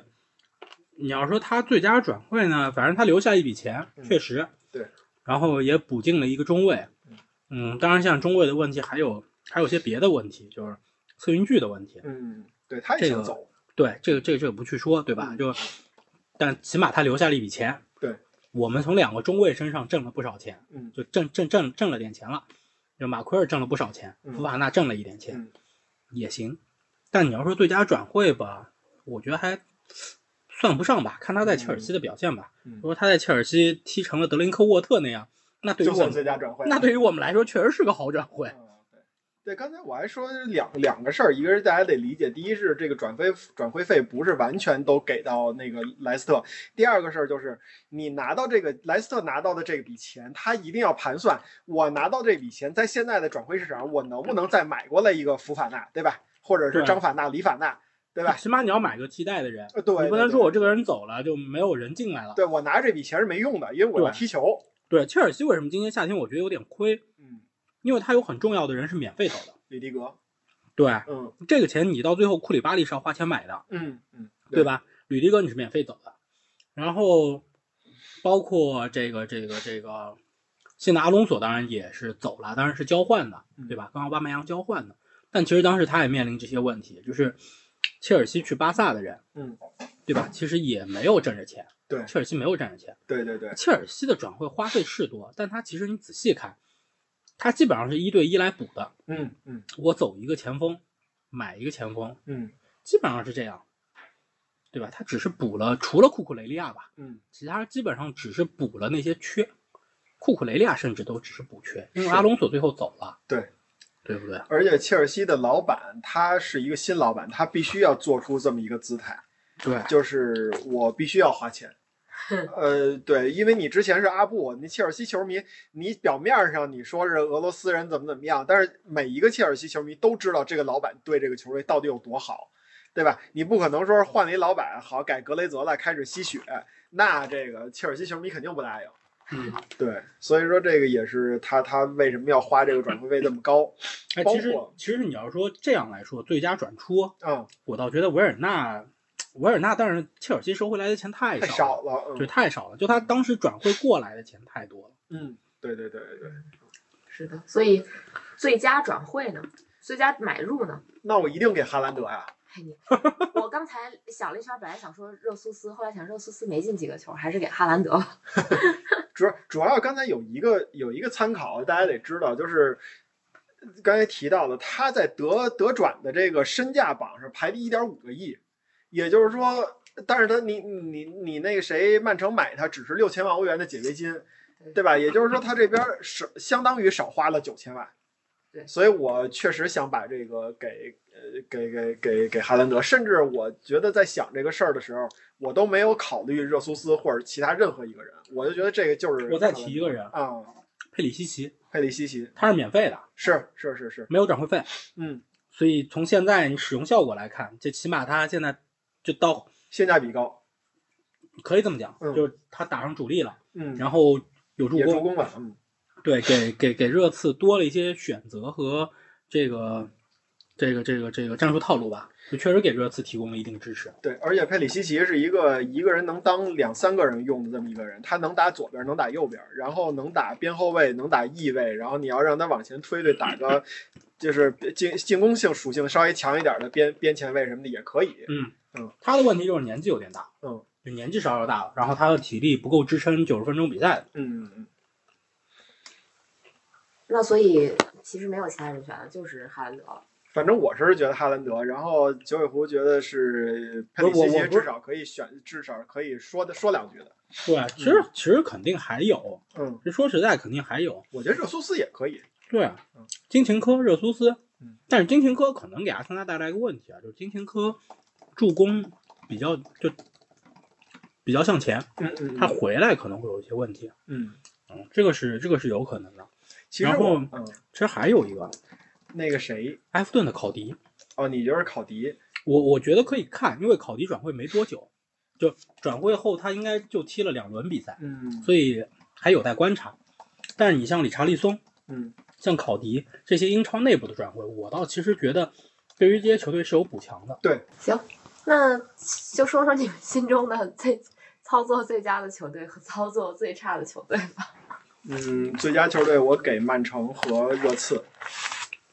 [SPEAKER 3] 你要说他最佳转会呢，反正他留下一笔钱，
[SPEAKER 2] 嗯
[SPEAKER 3] 确实，
[SPEAKER 2] 对，
[SPEAKER 3] 然后也补进了一个中卫，嗯，当然像中卫的问题还有还有些别的问题，就是策云巨的问题，
[SPEAKER 2] 嗯，对，他也
[SPEAKER 3] 这个
[SPEAKER 2] 想走。
[SPEAKER 3] 对，这个这个这个不去说，对吧？
[SPEAKER 2] 嗯
[SPEAKER 3] 就，但起码他留下了一笔钱，
[SPEAKER 2] 对，
[SPEAKER 3] 我们从两个中卫身上挣了不少钱，
[SPEAKER 2] 嗯
[SPEAKER 3] 就挣挣挣挣了点钱了，就马奎尔挣了不少钱，
[SPEAKER 2] 嗯
[SPEAKER 3] 福法纳挣了一点钱，
[SPEAKER 2] 嗯
[SPEAKER 3] 也行。但你要说最佳转会吧，我觉得还算不上吧，看他在切尔西的表现吧。
[SPEAKER 2] 嗯
[SPEAKER 3] 如果他在切尔西踢成了德林科沃特那样，那对于我们
[SPEAKER 2] 最佳转会。
[SPEAKER 3] 那对于我们来说确实是个好转会。
[SPEAKER 2] 嗯对，刚才我还说两两个事儿，一个是大家得理解，第一是这个转飞转会费不是完全都给到那个莱斯特，第二个事儿就是你拿到这个莱斯特拿到的这笔钱，他一定要盘算，我拿到这笔钱在现在的转会市场，我能不能再买过来一个福法纳，对吧？或者是张法纳、李法纳，对吧？
[SPEAKER 3] 起码你要买个替代的人，你不能说我这个人走了就没有人进来了。
[SPEAKER 2] 对我拿这笔钱是没用的，因为我要踢球。
[SPEAKER 3] 对，切尔西为什么今年夏天我觉得有点亏？
[SPEAKER 2] 嗯，
[SPEAKER 3] 因为他有很重要的人是免费走的。
[SPEAKER 2] 里迪格，
[SPEAKER 3] 对，
[SPEAKER 2] 嗯
[SPEAKER 3] 这个钱你到最后库里巴利是要花钱买的，
[SPEAKER 2] 嗯嗯，
[SPEAKER 3] 对？吧？吕迪格你是免费走的，然后包括这个这个这个，现在阿隆索当然也是走了，当然是交换的，
[SPEAKER 2] 嗯
[SPEAKER 3] 对吧？跟奥巴梅扬交换的，但其实当时他也面临这些问题，就是切尔西去巴萨的人，
[SPEAKER 2] 嗯，
[SPEAKER 3] 对吧？其实也没有挣着钱，
[SPEAKER 2] 对
[SPEAKER 3] 切尔西没有挣着钱。
[SPEAKER 2] 对对对，
[SPEAKER 3] 切尔西的转会花费是多，但他其实你仔细看，他基本上是一对一来补的。
[SPEAKER 2] 嗯嗯
[SPEAKER 3] 我走一个前锋，买一个前锋，
[SPEAKER 2] 嗯
[SPEAKER 3] 基本上是这样，对吧？他只是补了，除了库库雷利亚吧，
[SPEAKER 2] 嗯，
[SPEAKER 3] 其他基本上只是补了那些缺。库库雷利亚甚至都只是补缺，因为阿隆索最后走了，
[SPEAKER 2] 对。
[SPEAKER 3] 对不对？
[SPEAKER 2] 而且切尔西的老板他是一个新老板，他必须要做出这么一个姿态，
[SPEAKER 3] 对，
[SPEAKER 2] 就是我必须要花钱。呃，对，因为你之前是阿布，你切尔西球迷，你表面上你说是俄罗斯人怎么怎么样，但是每一个切尔西球迷都知道这个老板对这个球队到底有多好，对吧？你不可能说换了一老板，好改格雷泽了，开始吸血，那这个切尔西球迷肯定不答应。
[SPEAKER 3] 嗯，
[SPEAKER 2] 对，所以说这个也是他他为什么要花这个转会费这么高
[SPEAKER 3] 哎，其实其实你要说这样来说，最佳转出，
[SPEAKER 2] 啊、
[SPEAKER 3] 我倒觉得维尔纳，维尔纳，但是切尔西收回来的钱太
[SPEAKER 2] 太
[SPEAKER 3] 少了，
[SPEAKER 2] 少了，嗯
[SPEAKER 3] 对，太少了，就他当时转会过来的钱太多了。
[SPEAKER 2] 嗯，对对对对对。
[SPEAKER 1] 是的，所以最佳转会呢，最佳买入呢？
[SPEAKER 2] 那我一定给哈兰德呀。
[SPEAKER 1] 我刚才想了一圈，本来想说热苏斯，后来想热苏斯没进几个球，还是给哈兰德吧。
[SPEAKER 2] 主要主要刚才有一个有一个参考，大家得知道，就是刚才提到的，他在德德转的这个身价榜上排第一点五个亿，也就是说，但是他你你你那个谁，曼城买他只是六千万欧元的解约金，对吧？也就是说，他这边少相当于少花了九千万。
[SPEAKER 1] 对。
[SPEAKER 2] 所以我确实想把这个给呃给给给给哈兰德，甚至我觉得在想这个事儿的时候，我都没有考虑热苏斯或者其他任何一个人，我就觉得这个就是
[SPEAKER 3] 我再提一个人，
[SPEAKER 2] 啊，
[SPEAKER 3] 佩里西奇，
[SPEAKER 2] 佩里西奇
[SPEAKER 3] 他是免费的，
[SPEAKER 2] 是是是是，
[SPEAKER 3] 没有转会费，
[SPEAKER 2] 嗯，
[SPEAKER 3] 所以从现在你使用效果来看，这起码他现在就到
[SPEAKER 2] 性价比高，
[SPEAKER 3] 可以这么讲，
[SPEAKER 2] 嗯
[SPEAKER 3] 就是他打上主力了，
[SPEAKER 2] 嗯，
[SPEAKER 3] 然后有助攻，
[SPEAKER 2] 也助攻了，嗯，
[SPEAKER 3] 对，给给给热刺多了一些选择和这个这个这个这个战术套路吧，就确实给热刺提供了一定支持。
[SPEAKER 2] 对，而且佩里西奇是一个一个人能当两三个人用的这么一个人，他能打左边，能打右边，然后能打边后卫，能打翼位，然后你要让他往前推推，打个就是进进攻性属性稍微强一点的边边前卫什么的也可以。
[SPEAKER 3] 他的问题就是年纪有点大，
[SPEAKER 2] 嗯，
[SPEAKER 3] 就年纪稍稍大了，然后他的体力不够支撑九十分钟比赛。
[SPEAKER 2] 嗯嗯嗯
[SPEAKER 1] 那所以其实没有其他人选了，就是哈兰德了。
[SPEAKER 2] 反正我是觉得哈兰德，然后九尾狐觉得是佩里西奇，至少可以选，至少可以说的说两句的。
[SPEAKER 3] 对，其实其实肯定还有，
[SPEAKER 2] 嗯，
[SPEAKER 3] 这说实在肯定还有。
[SPEAKER 2] 我觉得热苏斯也可以。
[SPEAKER 3] 对啊
[SPEAKER 2] 嗯，
[SPEAKER 3] 金琴科、热苏斯
[SPEAKER 2] 嗯，
[SPEAKER 3] 但是金琴科可能给阿森纳带来一个问题啊，就是金琴科助攻比较就比较向前，
[SPEAKER 2] 嗯嗯
[SPEAKER 3] 他回来可能会有一些问题。
[SPEAKER 2] 嗯，
[SPEAKER 3] 嗯，这个是这个是有可能的。
[SPEAKER 2] 其实
[SPEAKER 3] 然后
[SPEAKER 2] 嗯，
[SPEAKER 3] 其实还有一个
[SPEAKER 2] 那个谁
[SPEAKER 3] 埃弗顿的考迪，
[SPEAKER 2] 哦，你就是考迪？
[SPEAKER 3] 我我觉得可以看，因为考迪转会没多久，就转会后他应该就踢了两轮比赛，
[SPEAKER 2] 嗯
[SPEAKER 3] 所以还有待观察。但是你像理查利松，
[SPEAKER 2] 嗯
[SPEAKER 3] 像考迪这些英超内部的转会，我倒其实觉得对于这些球队是有补强的。
[SPEAKER 1] 对行，那就说说你们心中的最操作最佳的球队和操作最差的球队吧。
[SPEAKER 2] 嗯，最佳球队我给曼城和热刺。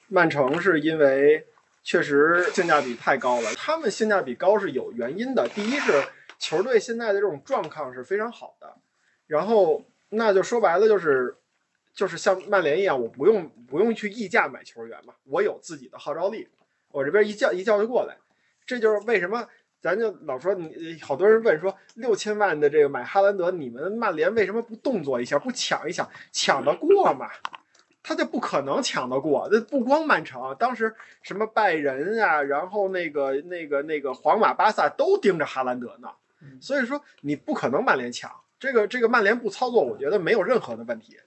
[SPEAKER 2] 曼城是因为确实性价比太高了，他们性价比高是有原因的。第一是球队现在的这种状况是非常好的，然后那就说白了就是就是像曼联一样，我不用不用去溢价买球员嘛，我有自己的号召力，我这边一叫一叫就过来。这就是为什么咱就老说你好多人问说六千万的这个买哈兰德，你们曼联为什么不动作一下，不抢一抢，抢得过吗？他就不可能抢得过，那不光曼城，当时什么拜仁啊，然后那个那个那个皇马、巴萨都盯着哈兰德呢，所以说你不可能曼联抢这个这个曼联不操作，我觉得没有任何的问题。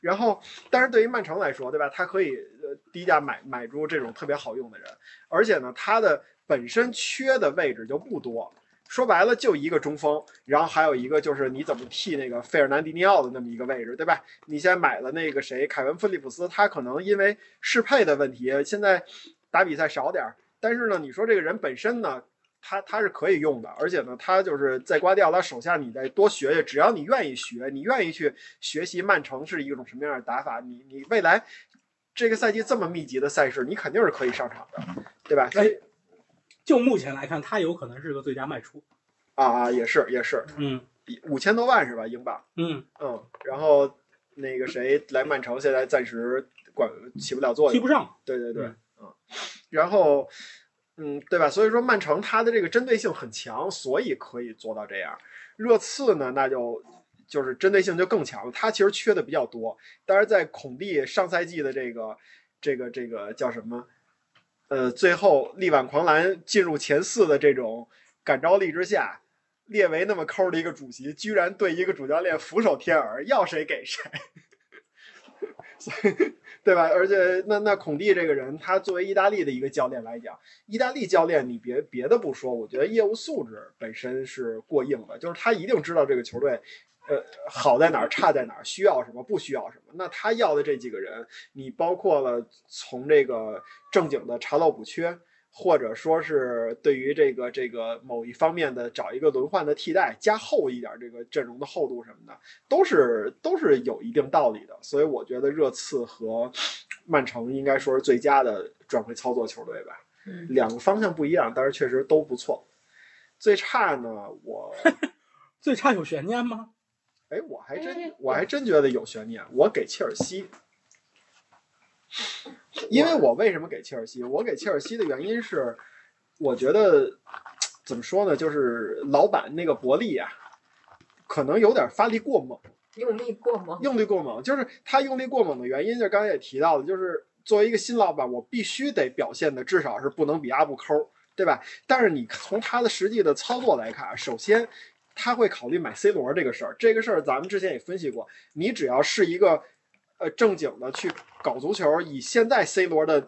[SPEAKER 2] 然后，但是对于曼城来说，对吧？他可以呃低价买买出这种特别好用的人，而且呢，他的本身缺的位置就不多，说白了就一个中锋，然后还有一个就是你怎么替那个费尔南迪尼奥的那么一个位置，对吧？你现在买了那个谁，凯文·菲利普斯，他可能因为适配的问题，现在打比赛少点儿，但是呢，你说这个人本身呢，他他是可以用的，而且呢，他就是在瓜迪奥拉手下，你再多学学，只要你愿意学，你愿意去学习曼城是一种什么样的打法，你你未来这个赛季这么密集的赛事，你肯定是可以上场的，对吧？
[SPEAKER 3] 哎，就目前来看，他有可能是个最佳卖出。
[SPEAKER 2] 啊啊，也是也是，
[SPEAKER 3] 嗯
[SPEAKER 2] 五千多万是吧？英镑，
[SPEAKER 3] 嗯，
[SPEAKER 2] 嗯，然后那个谁来曼城，现在暂时管起不了作用，
[SPEAKER 3] 踢不上。
[SPEAKER 2] 对对对，
[SPEAKER 3] 嗯
[SPEAKER 2] 嗯，然后，嗯，对吧？所以说曼城它的这个针对性很强，所以可以做到这样。热刺呢，那就就是针对性就更强了，它其实缺的比较多。但是在孔蒂上赛季的这个这个这个叫什么？呃，最后力挽狂澜进入前四的这种感召力之下，列维那么抠的一个主席，居然对一个主教练俯首帖耳，要谁给谁。所以，对吧？而且，那那孔蒂这个人，他作为意大利的一个教练来讲，意大利教练，你别别的不说，我觉得业务素质本身是过硬的，就是他一定知道这个球队，呃，好在哪儿，差在哪儿，需要什么，不需要什么。那他要的这几个人，你包括了从这个正经的查漏补缺。或者说是对于这个这个某一方面的找一个轮换的替代，加厚一点这个阵容的厚度什么的，都是都是有一定道理的。所以我觉得热刺和曼城应该说是最佳的转会操作球队吧。
[SPEAKER 1] 嗯
[SPEAKER 2] 两个方向不一样，但是确实都不错。最差呢，我
[SPEAKER 3] 最差有悬念吗？
[SPEAKER 2] 哎，我还
[SPEAKER 1] 哎
[SPEAKER 2] 真我还真觉得有悬念，我给切尔西。因为我为什么给切尔西？我给切尔西的原因是，我觉得怎么说呢，就是老板那个伯利啊，可能有点发力过猛，
[SPEAKER 1] 用力过猛，
[SPEAKER 2] 用力过猛。就是他用力过猛的原因，就是刚才也提到的，就是作为一个新老板，我必须得表现的至少是不能比阿布抠，对吧？但是你从他的实际的操作来看，首先他会考虑买 C 罗这个事儿，这个事儿咱们之前也分析过，你只要是一个呃正经的去搞足球，以现在 C 罗的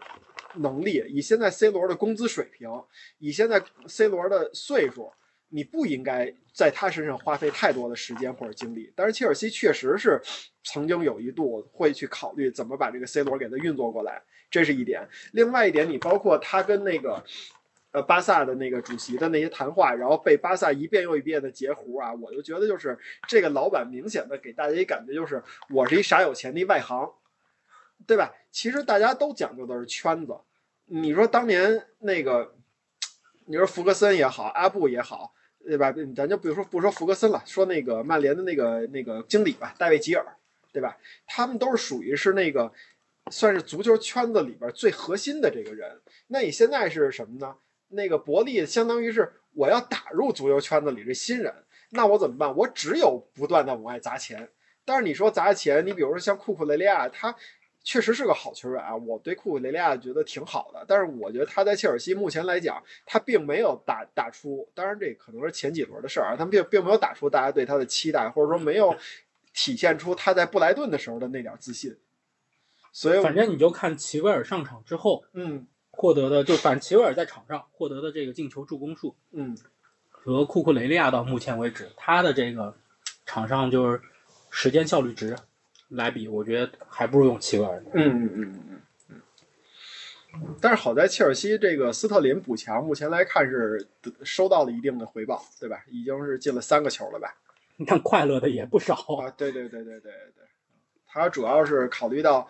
[SPEAKER 2] 能力，以现在 C 罗的工资水平，以现在 C 罗的岁数，你不应该在他身上花费太多的时间或者精力。但是切尔西确实是曾经有一度会去考虑怎么把这个 C 罗给他运作过来，这是一点。另外一点，你包括他跟那个。呃，巴萨的那个主席的那些谈话，然后被巴萨一遍又一遍的截胡啊，我就觉得就是这个老板明显的给大家一感觉就是我是一傻有钱的外行，对吧？其实大家都讲究的是圈子。你说当年那个，你说福格森也好，阿布也好，对吧？咱就比如说不说福格森了，说那个曼联的那个那个经理吧，戴维吉尔，对吧？他们都是属于是那个算是足球圈子里边最核心的这个人。那你现在是什么呢？那个伯利相当于是我要打入足球圈子里这新人，那我怎么办？我只有不断的往外砸钱。但是你说砸钱，你比如说像库库雷利亚，他确实是个好球员啊，我对库库雷利亚觉得挺好的。但是我觉得他在切尔西目前来讲，他并没有打打出，当然这可能是前几轮的事儿啊，他并并没有打出大家对他的期待，或者说没有体现出他在布莱顿的时候的那点自信。所以，
[SPEAKER 3] 反正你就看齐威尔上场之后
[SPEAKER 2] 嗯
[SPEAKER 3] 获得的，就反正齐维尔在场上获得的这个进球助攻数
[SPEAKER 2] 嗯
[SPEAKER 3] 和库库雷利亚到目前为止他的这个场上就是时间效率值来比，我觉得还不如用齐维尔。
[SPEAKER 2] 嗯嗯嗯嗯嗯。但是好在切尔西这个斯特林补强，目前来看是收到了一定的回报，对吧？已经是进了三个球了吧？
[SPEAKER 3] 你看快乐的也不少，
[SPEAKER 2] 啊，对对对对对对，他主要是考虑到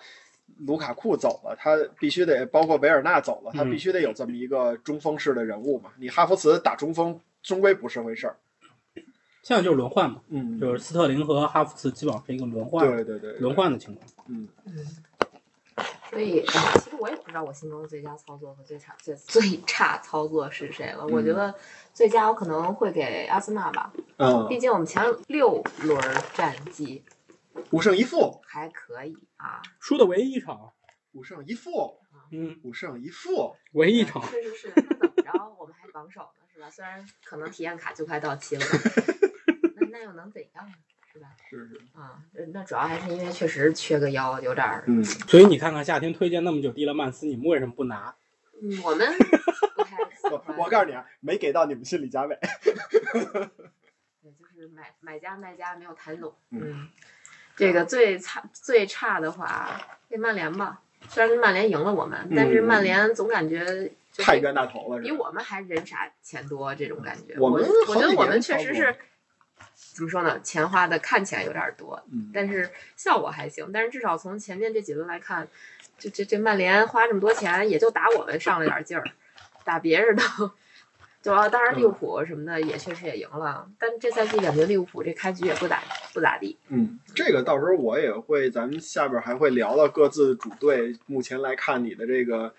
[SPEAKER 2] 卢卡库走了，他必须得包括维尔纳走了，他
[SPEAKER 3] 嗯
[SPEAKER 2] 必须得有这么一个中锋式的人物嘛。你哈弗茨打中锋终归不是回事儿。
[SPEAKER 3] 现在就是轮换嘛，
[SPEAKER 2] 嗯，
[SPEAKER 3] 就是斯特林和哈弗茨基本上是一个轮换
[SPEAKER 2] 对对对，对
[SPEAKER 3] 轮。换的情况。
[SPEAKER 2] 嗯，
[SPEAKER 1] 嗯，所以哎其实我也不知道我心中的最佳操作和最差最最差操作是谁了。我觉得最佳我可能会给阿森纳吧，
[SPEAKER 2] 嗯，
[SPEAKER 1] 毕竟我们前六轮战绩
[SPEAKER 2] 五胜一负，
[SPEAKER 1] 还可以啊。
[SPEAKER 3] 输的唯一一场，
[SPEAKER 2] 五胜一负，
[SPEAKER 3] 嗯，
[SPEAKER 2] 五胜一负。
[SPEAKER 3] 唯一一场。
[SPEAKER 1] 是是是，那怎么着，我们还榜首呢，是吧？虽然可能体验卡就快到期了，那那又能怎样呢？是吧？
[SPEAKER 2] 是是。
[SPEAKER 1] 啊，那主要还是因为确实缺个腰，有点儿，
[SPEAKER 2] 嗯，
[SPEAKER 3] 所以你看看夏天推荐那么久迪勒曼斯，你们为什么不拿？
[SPEAKER 1] 嗯，我们 不太喜
[SPEAKER 2] 我
[SPEAKER 1] 欢。
[SPEAKER 2] 我告诉你啊，没给到你们心理价位。
[SPEAKER 1] 对，就是买买家卖家没有谈拢。
[SPEAKER 2] 嗯
[SPEAKER 1] 嗯，这个最差最差的话，这曼联吧。虽然曼联赢了我们，但是
[SPEAKER 2] 嗯
[SPEAKER 1] 曼联总感觉
[SPEAKER 2] 太
[SPEAKER 1] 比
[SPEAKER 2] 冤大头了，
[SPEAKER 1] 比？我们还人傻钱多这种感觉。
[SPEAKER 2] 我们
[SPEAKER 1] 我觉得我们确实是怎么说呢？钱花的看起来有点多，
[SPEAKER 2] 嗯，
[SPEAKER 1] 但是效果还行。但是至少从前面这几轮来看，这这这曼联花这么多钱，也就打我们上了点劲儿，打别人都。就啊，当然利物浦什么的也确实也赢了，但这赛季感觉利物浦这开局也不咋不咋地。
[SPEAKER 2] 嗯，这个到时候我也会，咱们下边还会聊聊各自主队目前来看你的这个，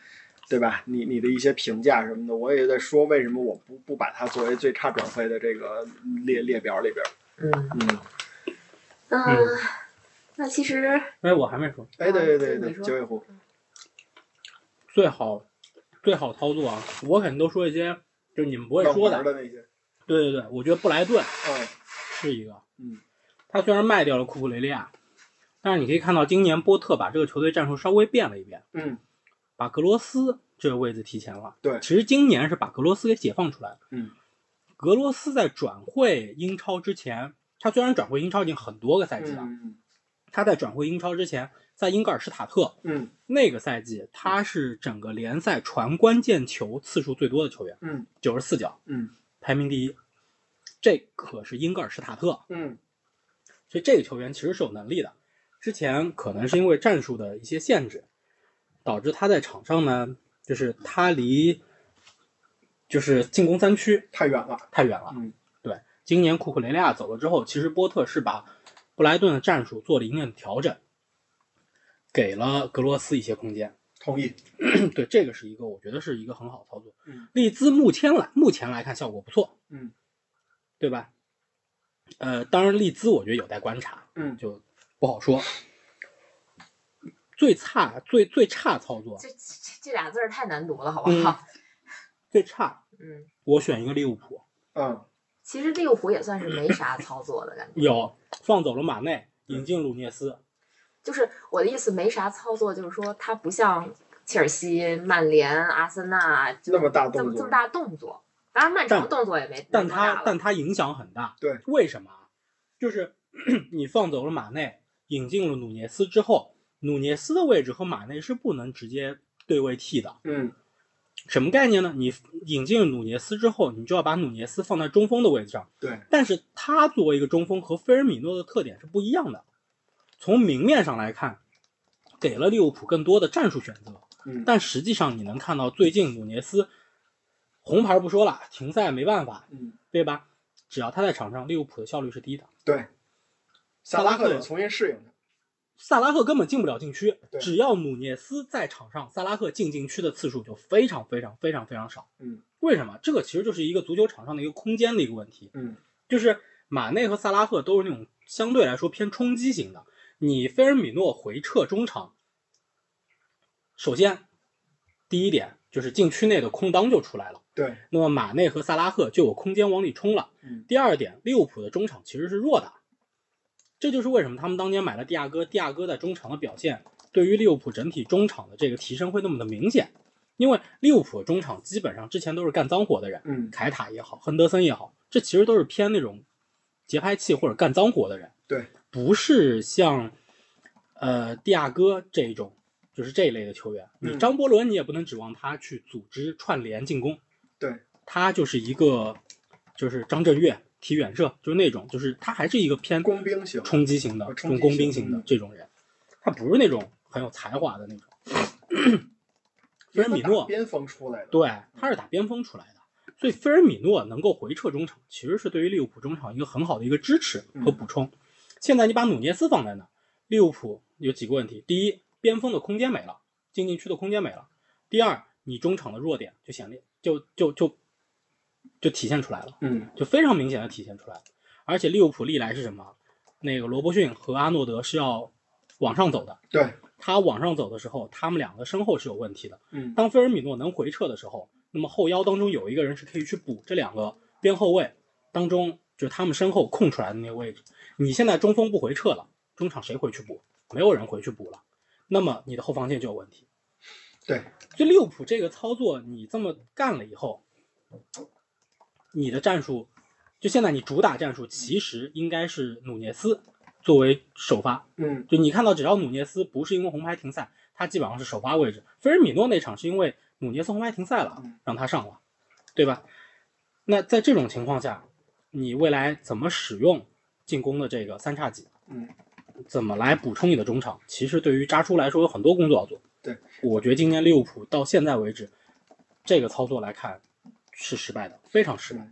[SPEAKER 2] 对吧？你你的一些评价什么的，我也在说为什么我不不把它作为最差转会的这个列列表里边。
[SPEAKER 1] 嗯
[SPEAKER 2] 嗯，
[SPEAKER 1] 嗯，那其实
[SPEAKER 3] 哎，我还没说，
[SPEAKER 2] 哎，对对对对，九尾狐，
[SPEAKER 3] 最好最好操作啊！我肯定都说一些就是你们不会说的。
[SPEAKER 2] 的那些，
[SPEAKER 3] 对对对，我觉得布莱顿
[SPEAKER 2] 嗯
[SPEAKER 3] 是一个，
[SPEAKER 2] 嗯，
[SPEAKER 3] 他虽然卖掉了库库雷利亚，但是你可以看到今年波特把这个球队战术稍微变了一变，
[SPEAKER 2] 嗯
[SPEAKER 3] 把格罗斯这个位置提前了。
[SPEAKER 2] 对
[SPEAKER 3] 其实今年是把格罗斯给解放出来了。
[SPEAKER 2] 嗯，
[SPEAKER 3] 格罗斯在转会英超之前，他虽然转会英超已经很多个赛季了，
[SPEAKER 2] 嗯
[SPEAKER 3] 他在转会英超之前，在英格尔施塔特
[SPEAKER 2] 嗯
[SPEAKER 3] 那个赛季，他是整个联赛传关键球次数最多的球员，
[SPEAKER 2] 嗯
[SPEAKER 3] 九十四脚，
[SPEAKER 2] 嗯
[SPEAKER 3] 排名第一。这可是英格尔施塔特，
[SPEAKER 2] 嗯
[SPEAKER 3] 所以这个球员其实是有能力的。之前可能是因为战术的一些限制，导致他在场上呢，就是他离就是进攻三区
[SPEAKER 2] 太远了，
[SPEAKER 3] 太远了。
[SPEAKER 2] 嗯
[SPEAKER 3] 对，今年库库雷利亚走了之后，其实波特是把布莱顿的战术做了一定的调整，给了格罗斯一些空间。
[SPEAKER 2] 同意，
[SPEAKER 3] 对，这个是一个我觉得是一个很好的操作。
[SPEAKER 2] 嗯
[SPEAKER 3] 利兹目前来目前来看效果不错，
[SPEAKER 2] 嗯，
[SPEAKER 3] 对吧？呃，当然利兹我觉得有待观察，
[SPEAKER 2] 嗯
[SPEAKER 3] 就不好说。最差最最差操作，
[SPEAKER 1] 这这这俩字儿太难读了，好不好？
[SPEAKER 3] 最差，
[SPEAKER 1] 嗯，
[SPEAKER 3] 我选一个利物浦，
[SPEAKER 2] 嗯
[SPEAKER 1] 其实利物浦也算是没啥操作的感觉。
[SPEAKER 3] 有放走了马内，引进鲁涅斯，
[SPEAKER 1] 就是我的意思，没啥操作，就是说他不像切尔西、曼联、阿森纳就
[SPEAKER 2] 那么大动作
[SPEAKER 1] 这么这么大动作。当然，曼城
[SPEAKER 3] 但
[SPEAKER 1] 动作也没
[SPEAKER 3] 但他但他影响很大。
[SPEAKER 2] 对，
[SPEAKER 3] 为什么啊？就是 你放走了马内，引进了努涅斯之后，努涅斯的位置和马内是不能直接对位替的。
[SPEAKER 2] 嗯
[SPEAKER 3] 什么概念呢？你引进了努涅斯之后，你就要把努涅斯放在中锋的位置上。
[SPEAKER 2] 对，
[SPEAKER 3] 但是他作为一个中锋和菲尔米诺的特点是不一样的。从明面上来看，给了利物浦更多的战术选择，
[SPEAKER 2] 嗯
[SPEAKER 3] 但实际上你能看到最近努涅斯红牌不说了，停赛没办法，
[SPEAKER 2] 嗯，
[SPEAKER 3] 对吧？只要他在场上，利物浦的效率是低的。
[SPEAKER 2] 对，萨拉赫得重新适应他，
[SPEAKER 3] 萨拉赫根本进不了禁区，只要努涅斯在场上，萨拉赫进禁区的次数就非常非常非常非常少。
[SPEAKER 2] 嗯，
[SPEAKER 3] 为什么？这个其实就是一个足球场上的一个空间的一个问题。
[SPEAKER 2] 嗯
[SPEAKER 3] 就是马内和萨拉赫都是那种相对来说偏冲击型的，你菲尔米诺回撤中场，首先第一点就是禁区内的空当就出来了，
[SPEAKER 2] 对，
[SPEAKER 3] 那么马内和萨拉赫就有空间往里冲了。
[SPEAKER 2] 嗯。
[SPEAKER 3] 第二点，利物浦的中场其实是弱的，这就是为什么他们当年买了蒂亚戈，蒂亚戈在中场的表现对于利物浦整体中场的这个提升会那么的明显，因为利物浦的中场基本上之前都是干脏活的人，
[SPEAKER 2] 嗯
[SPEAKER 3] 凯塔也好，亨德森也好，这其实都是偏那种节拍器或者干脏活的人，
[SPEAKER 2] 对，
[SPEAKER 3] 不是像呃蒂亚戈这种，就是这一类的球员。你
[SPEAKER 2] 嗯。
[SPEAKER 3] 张伯伦你也不能指望他去组织串联进攻，
[SPEAKER 2] 对，
[SPEAKER 3] 他就是一个就是张震岳踢远射，就是那种，就是他还是一个偏
[SPEAKER 2] 工兵型。
[SPEAKER 3] 冲击型的
[SPEAKER 2] 呃
[SPEAKER 3] 这种工兵型的
[SPEAKER 2] 嗯。
[SPEAKER 3] 这种人，他不是那种很有才华的那种。菲尔米诺
[SPEAKER 2] 边锋出来的，
[SPEAKER 3] 对，他是打边锋出来的，所以菲尔米诺能够回撤中场，其实是对于利物浦中场一个很好的一个支持和补充。现在你把努涅斯放在那，利物浦有几个问题：第一，边锋的空间没了，进禁区的空间没了；第二，你中场的弱点就显列，就就就就体现出来了，
[SPEAKER 2] 嗯
[SPEAKER 3] 就非常明显的体现出来了。而且利物浦历来是什么？那个罗伯逊和阿诺德是要往上走的，
[SPEAKER 2] 对，
[SPEAKER 3] 他往上走的时候，他们两个身后是有问题的。
[SPEAKER 2] 嗯
[SPEAKER 3] 当菲尔米诺能回撤的时候，那么后腰当中有一个人是可以去补这两个边后卫当中，就是他们身后空出来的那个位置。你现在中锋不回撤了，中场谁回去补？没有人回去补了，那么你的后防线就有问题。
[SPEAKER 2] 对，
[SPEAKER 3] 就利物浦这个操作，你这么干了以后，你的战术，就现在你主打战术其实应该是努涅斯作为首发，
[SPEAKER 2] 嗯
[SPEAKER 3] 就你看到，只要努涅斯不是因为红牌停赛，他基本上是首发位置。菲尔米诺那场是因为努涅斯红牌停赛了
[SPEAKER 2] 嗯，
[SPEAKER 3] 让他上了，对吧？那在这种情况下，你未来怎么使用进攻的这个三叉戟？
[SPEAKER 2] 嗯，
[SPEAKER 3] 怎么来补充你的中场？其实对于扎叔来说有很多工作要做。
[SPEAKER 2] 对，
[SPEAKER 3] 我觉得今年利物浦到现在为止，这个操作来看是失败的，非常失败。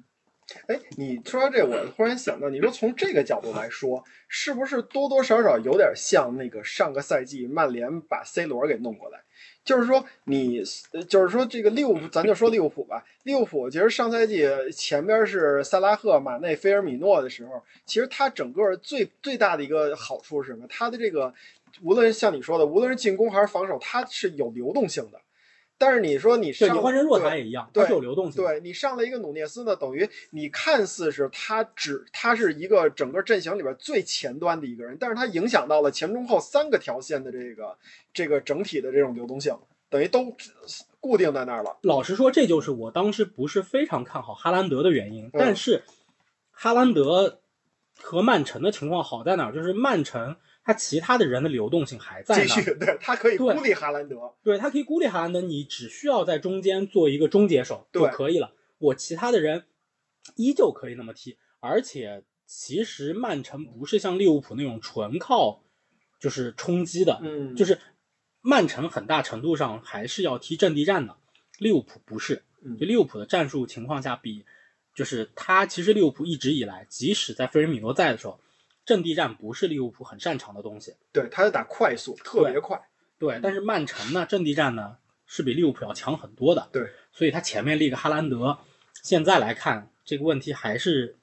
[SPEAKER 2] 哎，你说到这，我突然想到，你说从这个角度来说，是不是多多少少有点像那个上个赛季曼联把 C 罗给弄过来？就是说你，就是说这个利物浦，咱就说利物浦吧。利物浦其实上赛季前边是萨拉赫、马内、菲尔米诺的时候，其实他整个最最大的一个好处是什么？他的这个无论像你说的，无论是进攻还是防守，它是有流动性的。但是你说你上
[SPEAKER 3] 对你换成若
[SPEAKER 2] 对
[SPEAKER 3] 塔也一样，
[SPEAKER 2] 对
[SPEAKER 3] 它是有流动性。
[SPEAKER 2] 对你上了一个努涅斯呢，等于你看似是他只他是一个整个阵型里边最前端的一个人，但是他影响到了前中后三个条线的这个这个整体的这种流动性，等于都固定在那儿了。
[SPEAKER 3] 老实说，这就是我当时不是非常看好哈兰德的原因。
[SPEAKER 2] 嗯
[SPEAKER 3] 但是，哈兰德和曼城的情况好在哪儿？就是曼城他其他的人的流动性还在
[SPEAKER 2] 继续，对他可以孤立哈兰德。
[SPEAKER 3] 对他可以孤立哈兰德，你只需要在中间做一个终结手就可以了。我其他的人依旧可以那么踢，而且其实曼城不是像利物浦那种纯靠就是冲击的，
[SPEAKER 2] 嗯，
[SPEAKER 3] 就是曼城很大程度上还是要踢阵地战的，利物浦不是。
[SPEAKER 2] 嗯
[SPEAKER 3] 就利物浦的战术情况下比，就是他其实利物浦一直以来，即使在菲尔米诺在的时候，阵地战不是利物浦很擅长的东西。
[SPEAKER 2] 对，他是打快速，特别快。
[SPEAKER 3] 对，但是曼城呢，阵地战呢是比利物浦要强很多的。
[SPEAKER 2] 对，
[SPEAKER 3] 所以他前面立个哈兰德，现在来看这个问题还是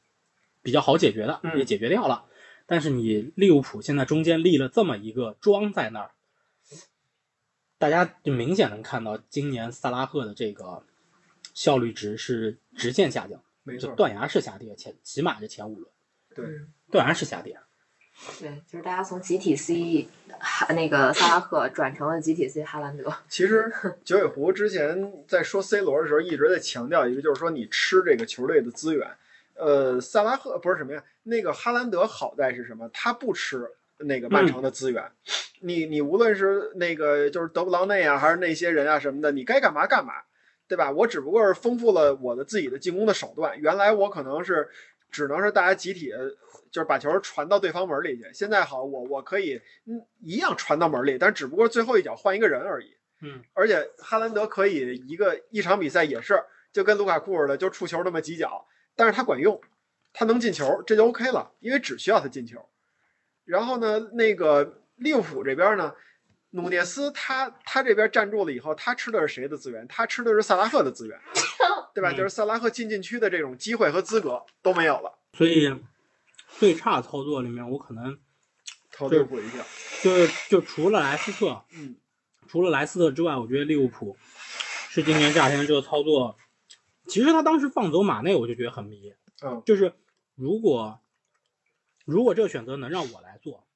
[SPEAKER 3] 比较好解决的，
[SPEAKER 2] 嗯
[SPEAKER 3] 也解决掉了。但是你利物浦现在中间立了这么一个桩在那儿，大家就明显能看到今年萨拉赫的这个效率值是直线下降，
[SPEAKER 2] 没错，
[SPEAKER 3] 就断崖式下跌，前起码是前五轮
[SPEAKER 2] 对
[SPEAKER 1] 嗯
[SPEAKER 3] 断崖式下跌。
[SPEAKER 1] 对，就是大家从集体 C 哈那个萨拉赫转成了集体 C 哈兰德。
[SPEAKER 2] 其实 九尾狐之前在说 C 罗的时候，一直在强调一个，就是说你吃这个球队的资源。呃，萨拉赫不是什么呀？那个哈兰德好在是什么？他不吃那个曼城的资源。你你无论是那个就是德布劳内啊，还是那些人啊什么的，你该干嘛干嘛，对吧？我只不过是丰富了我的自己的进攻的手段。原来我可能是只能是大家集体。就是把球传到对方门里去。现在好，我我可以嗯一样传到门里，但只不过最后一脚换一个人而已。
[SPEAKER 3] 嗯，
[SPEAKER 2] 而且哈兰德可以一个一场比赛也是就跟卢卡库似的，就触球那么几脚，但是他管用，他能进球，这就 OK 了，因为只需要他进球。然后呢，那个利物浦这边呢，努涅斯他他这边站住了以后，他吃的是谁的资源？他吃的是萨拉赫的资源，对吧？
[SPEAKER 3] 嗯
[SPEAKER 2] 就是萨拉赫进禁区的这种机会和资格都没有了，
[SPEAKER 3] 所以最差操作里面，我可能
[SPEAKER 2] 投利物浦一下。
[SPEAKER 3] 就是就除了莱斯特，
[SPEAKER 2] 嗯，
[SPEAKER 3] 除了莱斯特之外，我觉得利物浦是今年夏天这个操作。其实他当时放走马内，我就觉得很迷。
[SPEAKER 2] 嗯，
[SPEAKER 3] 就是如果如果这个选择能让我来做，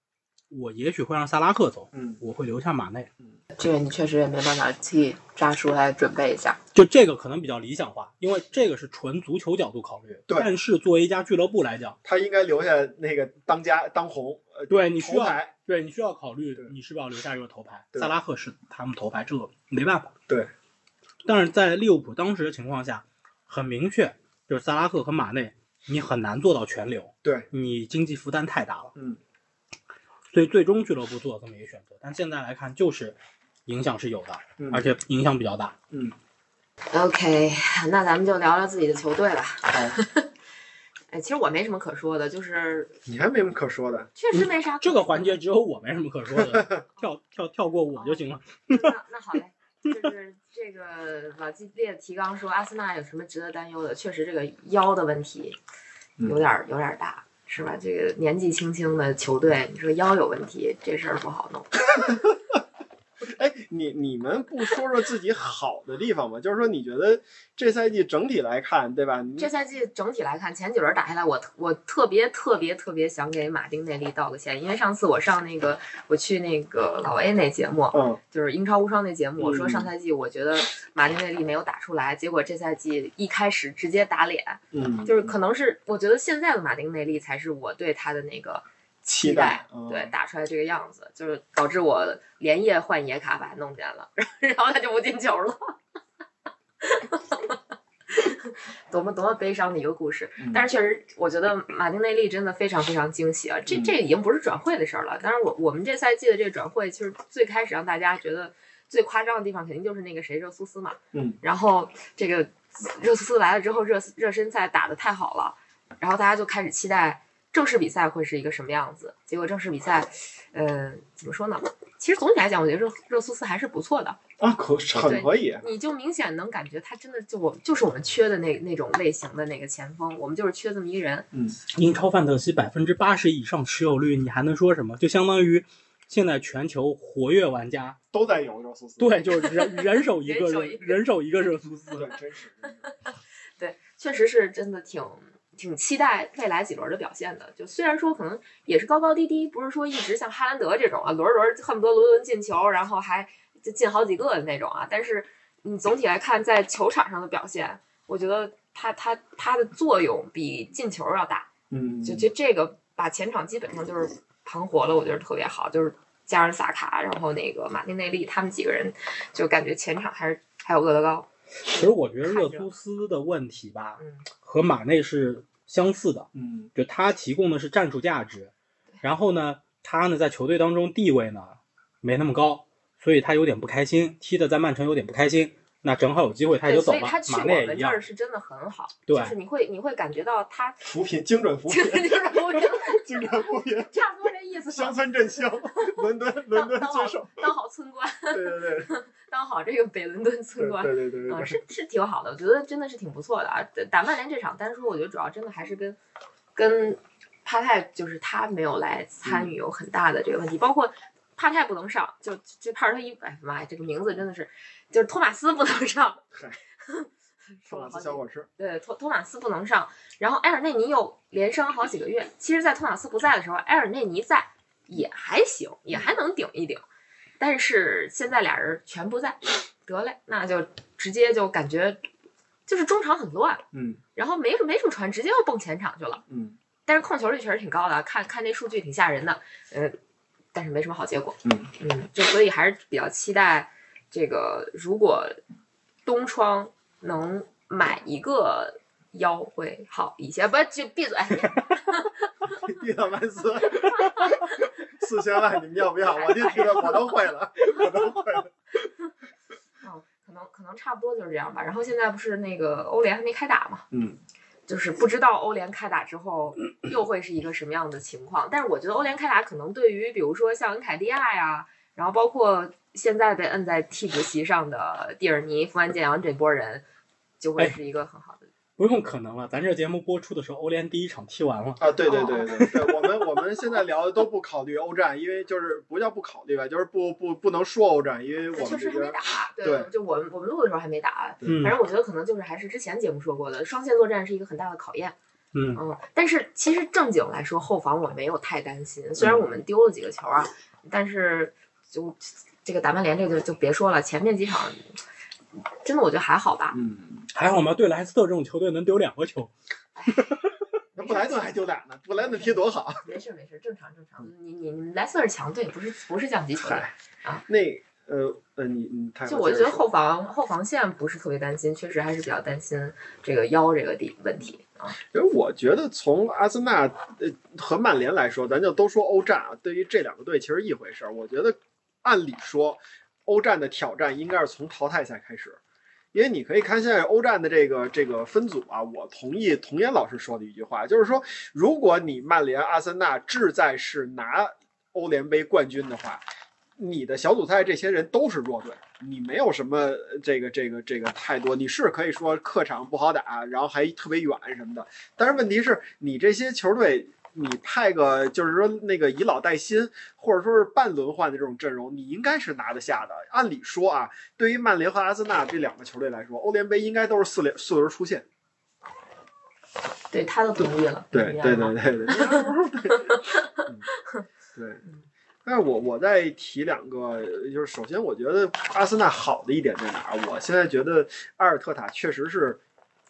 [SPEAKER 3] 我也许会让萨拉赫走，
[SPEAKER 2] 嗯
[SPEAKER 3] 我会留下马内。
[SPEAKER 1] 这个你确实也没办法替扎叔来准备一下。
[SPEAKER 3] 就这个可能比较理想化，因为这个是纯足球角度考虑。
[SPEAKER 2] 对
[SPEAKER 3] 但是作为一家俱乐部来讲，
[SPEAKER 2] 他应该留下那个当家当红，呃，
[SPEAKER 3] 对你需要。对你需要考虑你是不是要留下一个头牌。萨拉赫是他们头牌，这个没办法。
[SPEAKER 2] 对，
[SPEAKER 3] 但是在利物浦当时的情况下，很明确，就是萨拉赫和马内，你很难做到全留，
[SPEAKER 2] 对，
[SPEAKER 3] 你经济负担太大了。
[SPEAKER 2] 嗯，
[SPEAKER 3] 所以最终俱乐部做了这么一个选择，但现在来看，就是影响是有的，
[SPEAKER 2] 嗯
[SPEAKER 3] 而且影响比较大。
[SPEAKER 2] 嗯
[SPEAKER 1] ，OK，那咱们就聊聊自己的球队吧。哎，其实我没什么可说的，就是
[SPEAKER 2] 你还没什么可说的。
[SPEAKER 1] 确实没啥可
[SPEAKER 3] 这个环节只有我没什么可说的，跳跳跳过我就行了。
[SPEAKER 1] 那那好嘞，就是这个老季列的提纲说阿森纳有什么值得担忧的？确实这个腰的问题有点儿有点大，是吧？这个年纪轻轻的球队，你说腰有问题，这事儿不好弄。
[SPEAKER 2] 哎，你你们不说说自己好的地方吗？就是说，你觉得这赛季整体来看，对吧？你
[SPEAKER 1] 这赛季整体来看，前几轮打下来，我特我特别特别特别想给马丁内利道个歉，因为上次我上那个我去那个老 A 那节目，
[SPEAKER 2] 嗯
[SPEAKER 1] 就是英超无双那节目，我说
[SPEAKER 2] 嗯
[SPEAKER 1] 上赛季我觉得马丁内利没有打出来，结果这赛季一开始直接打脸，
[SPEAKER 2] 嗯，
[SPEAKER 1] 就是可能是我觉得现在的马丁内利才是我对他的那个
[SPEAKER 2] 期
[SPEAKER 1] 待，
[SPEAKER 2] 嗯
[SPEAKER 1] 对，打出来这个样子，就是导致我连夜换野卡把他弄进来了，然后他就不进球了。多么多么悲伤的一个故事，
[SPEAKER 2] 嗯
[SPEAKER 1] 但是确实，我觉得马丁内利真的非常非常惊喜啊！这
[SPEAKER 2] 嗯
[SPEAKER 1] 这已经不是转会的事儿了。当然我，我们这赛季的这个转会，其实最开始让大家觉得最夸张的地方，肯定就是那个谁热苏斯嘛。
[SPEAKER 2] 嗯。
[SPEAKER 1] 然后这个热苏斯来了之后，热热身赛打得太好了，然后大家就开始期待正式比赛会是一个什么样子。结果正式比赛，呃，怎么说呢？其实总体来讲，我觉得热热苏斯还是不错的。
[SPEAKER 2] 啊，可很可以。
[SPEAKER 1] 你就明显能感觉他真的就我就是我们缺的那那种类型的那个前锋，我们就是缺这么一个人。
[SPEAKER 2] 嗯，
[SPEAKER 3] 英超范特西百分之八十以上持有率，你还能说什么？就相当于现在全球活跃玩家，
[SPEAKER 2] 都在有热苏斯。
[SPEAKER 3] 对，就是人人手一个
[SPEAKER 1] 人手一个
[SPEAKER 3] 人手一个热苏斯。
[SPEAKER 2] 真是
[SPEAKER 1] 对，确实是真的挺挺期待未来几轮的表现的。就虽然说可能也是高高低低，不是说一直像哈兰德这种啊，轮轮恨不得轮轮进球，然后还就进好几个的那种啊。但是你总体来看，在球场上的表现，我觉得他他他的作用比进球要大。
[SPEAKER 2] 嗯，
[SPEAKER 1] 就就这个把前场基本上就是盘活了，我觉得特别好。就是加上萨卡，然后那个马丁内利，他们几个人就感觉前场还是还有厄德高。
[SPEAKER 3] 其实我觉得热苏斯的问题吧，
[SPEAKER 1] 嗯
[SPEAKER 3] 和马内是相似的，
[SPEAKER 2] 嗯
[SPEAKER 3] 就他提供的是战术价值，然后呢，他呢在球队当中地位呢没那么高，所以他有点不开心，踢的在曼城有点不开心。那正好有机会他也，就走了
[SPEAKER 1] 所以他，去
[SPEAKER 3] 马
[SPEAKER 1] 我
[SPEAKER 3] 内一样
[SPEAKER 1] 们这儿。是真的很好，
[SPEAKER 3] 对
[SPEAKER 1] 就是你会你会感觉到他
[SPEAKER 2] 扶贫精准扶贫，
[SPEAKER 1] 就是我觉得
[SPEAKER 2] 精准扶贫，
[SPEAKER 1] 差不多这意思
[SPEAKER 2] 乡。村振兴，伦敦伦敦
[SPEAKER 1] 当好
[SPEAKER 2] 接受。
[SPEAKER 1] 当好村官，
[SPEAKER 2] 对对对对
[SPEAKER 1] 当好这个北伦敦村官，
[SPEAKER 2] 对对对对
[SPEAKER 1] 嗯，
[SPEAKER 2] 对。
[SPEAKER 1] 是是挺好的，我觉得真的是挺不错的啊。打曼联这场单说，我觉得主要真的还是跟跟帕泰，就是他没有来参与有很大的这个问题，包括帕泰不能上，就就帕尔特一，哎妈呀，这个名字真的是，就是托马斯不能上
[SPEAKER 2] 嗨，
[SPEAKER 1] 说了好几
[SPEAKER 2] 小果吃。
[SPEAKER 1] 对，托托马斯不能上，然后埃尔内尼又连伤好几个月。其实，在托马斯不在的时候，埃尔内尼在也还行，也还能顶一顶。但是现在俩人全不在，得嘞，那就直接就感觉就是中场很乱，
[SPEAKER 2] 嗯
[SPEAKER 1] 然后没什没什么传，直接又蹦前场去了。
[SPEAKER 2] 嗯
[SPEAKER 1] 但是控球率确实挺高的，啊看看这数据挺吓人的，嗯，但是没什么好结果。
[SPEAKER 2] 嗯
[SPEAKER 1] 嗯，就所以还是比较期待这个，如果东窗能买一个腰会好一些。不，就闭嘴。
[SPEAKER 2] 蒂勒曼斯，四千万，你们要不要？我这踢的我都会了，我都会了。
[SPEAKER 1] 嗯，可能可能差不多就是这样吧。然后现在不是那个欧联还没开打嘛，
[SPEAKER 2] 嗯，
[SPEAKER 1] 就是不知道欧联开打之后又会是一个什么样的情况。但是我觉得欧联开打可能对于比如说像恩凯蒂亚呀，然后包括现在被摁在替补席上的蒂尔尼、富安健洋这波人，就会
[SPEAKER 3] 哎
[SPEAKER 1] 是一个很好的。
[SPEAKER 3] 不用可能了，咱这节目播出的时候，欧联第一场踢完了。
[SPEAKER 2] 啊，对对对对对，我们我们现在聊的都不考虑欧战，因为就是不叫不考虑吧，就是不不不能说欧战，因为，我们
[SPEAKER 1] 确实还没打，对，
[SPEAKER 2] 对
[SPEAKER 1] 就我们我们录的时候还没打。
[SPEAKER 3] 嗯
[SPEAKER 1] 反正我觉得可能就是还是之前节目说过的，双线作战是一个很大的考验。
[SPEAKER 3] 嗯，
[SPEAKER 1] 嗯，但是其实正经来说，后防我没有太担心。虽然我们丢了几个球啊，但是就这个打曼联这个就别说了，前面几场真的我觉得还好吧。
[SPEAKER 2] 嗯，
[SPEAKER 3] 还好吗？对莱斯特这种球队能丢两个球，
[SPEAKER 2] 那布莱顿还丢俩呢，布莱顿踢多好。
[SPEAKER 1] 没事没事，正常正常。你你你莱斯特是强队，不是不是降级球队。
[SPEAKER 2] 啊，那呃呃，你你太
[SPEAKER 1] 就我觉得后防后防线不是特别担心，确实还是比较担心这个腰这个地问题啊。
[SPEAKER 2] 因为我觉得从阿森纳呃和曼联来说，咱就都说欧战啊，对于这两个队其实一回事儿。我觉得按理说，欧战的挑战应该是从淘汰赛开始，因为你可以看现在欧战的这个这个分组啊，我同意童岩老师说的一句话，就是说，如果你曼联、阿森纳志在是拿欧联杯冠军的话，你的小组赛这些人都是弱队，你没有什么这个这个这个太多，你是可以说客场不好打，然后还特别远什么的，但是问题是你这些球队，你派个就是说那个以老带新，或者说是半轮换的这种阵容，你应该是拿得下的。按理说啊，对于曼联和阿森纳这两个球队来说，欧联杯应该都是四连四轮出线。
[SPEAKER 1] 对，他都独立了。
[SPEAKER 2] 对对对对对，嗯对。但是我我再提两个，就是首先我觉得阿森纳好的一点在哪儿？我现在觉得阿尔特塔确实是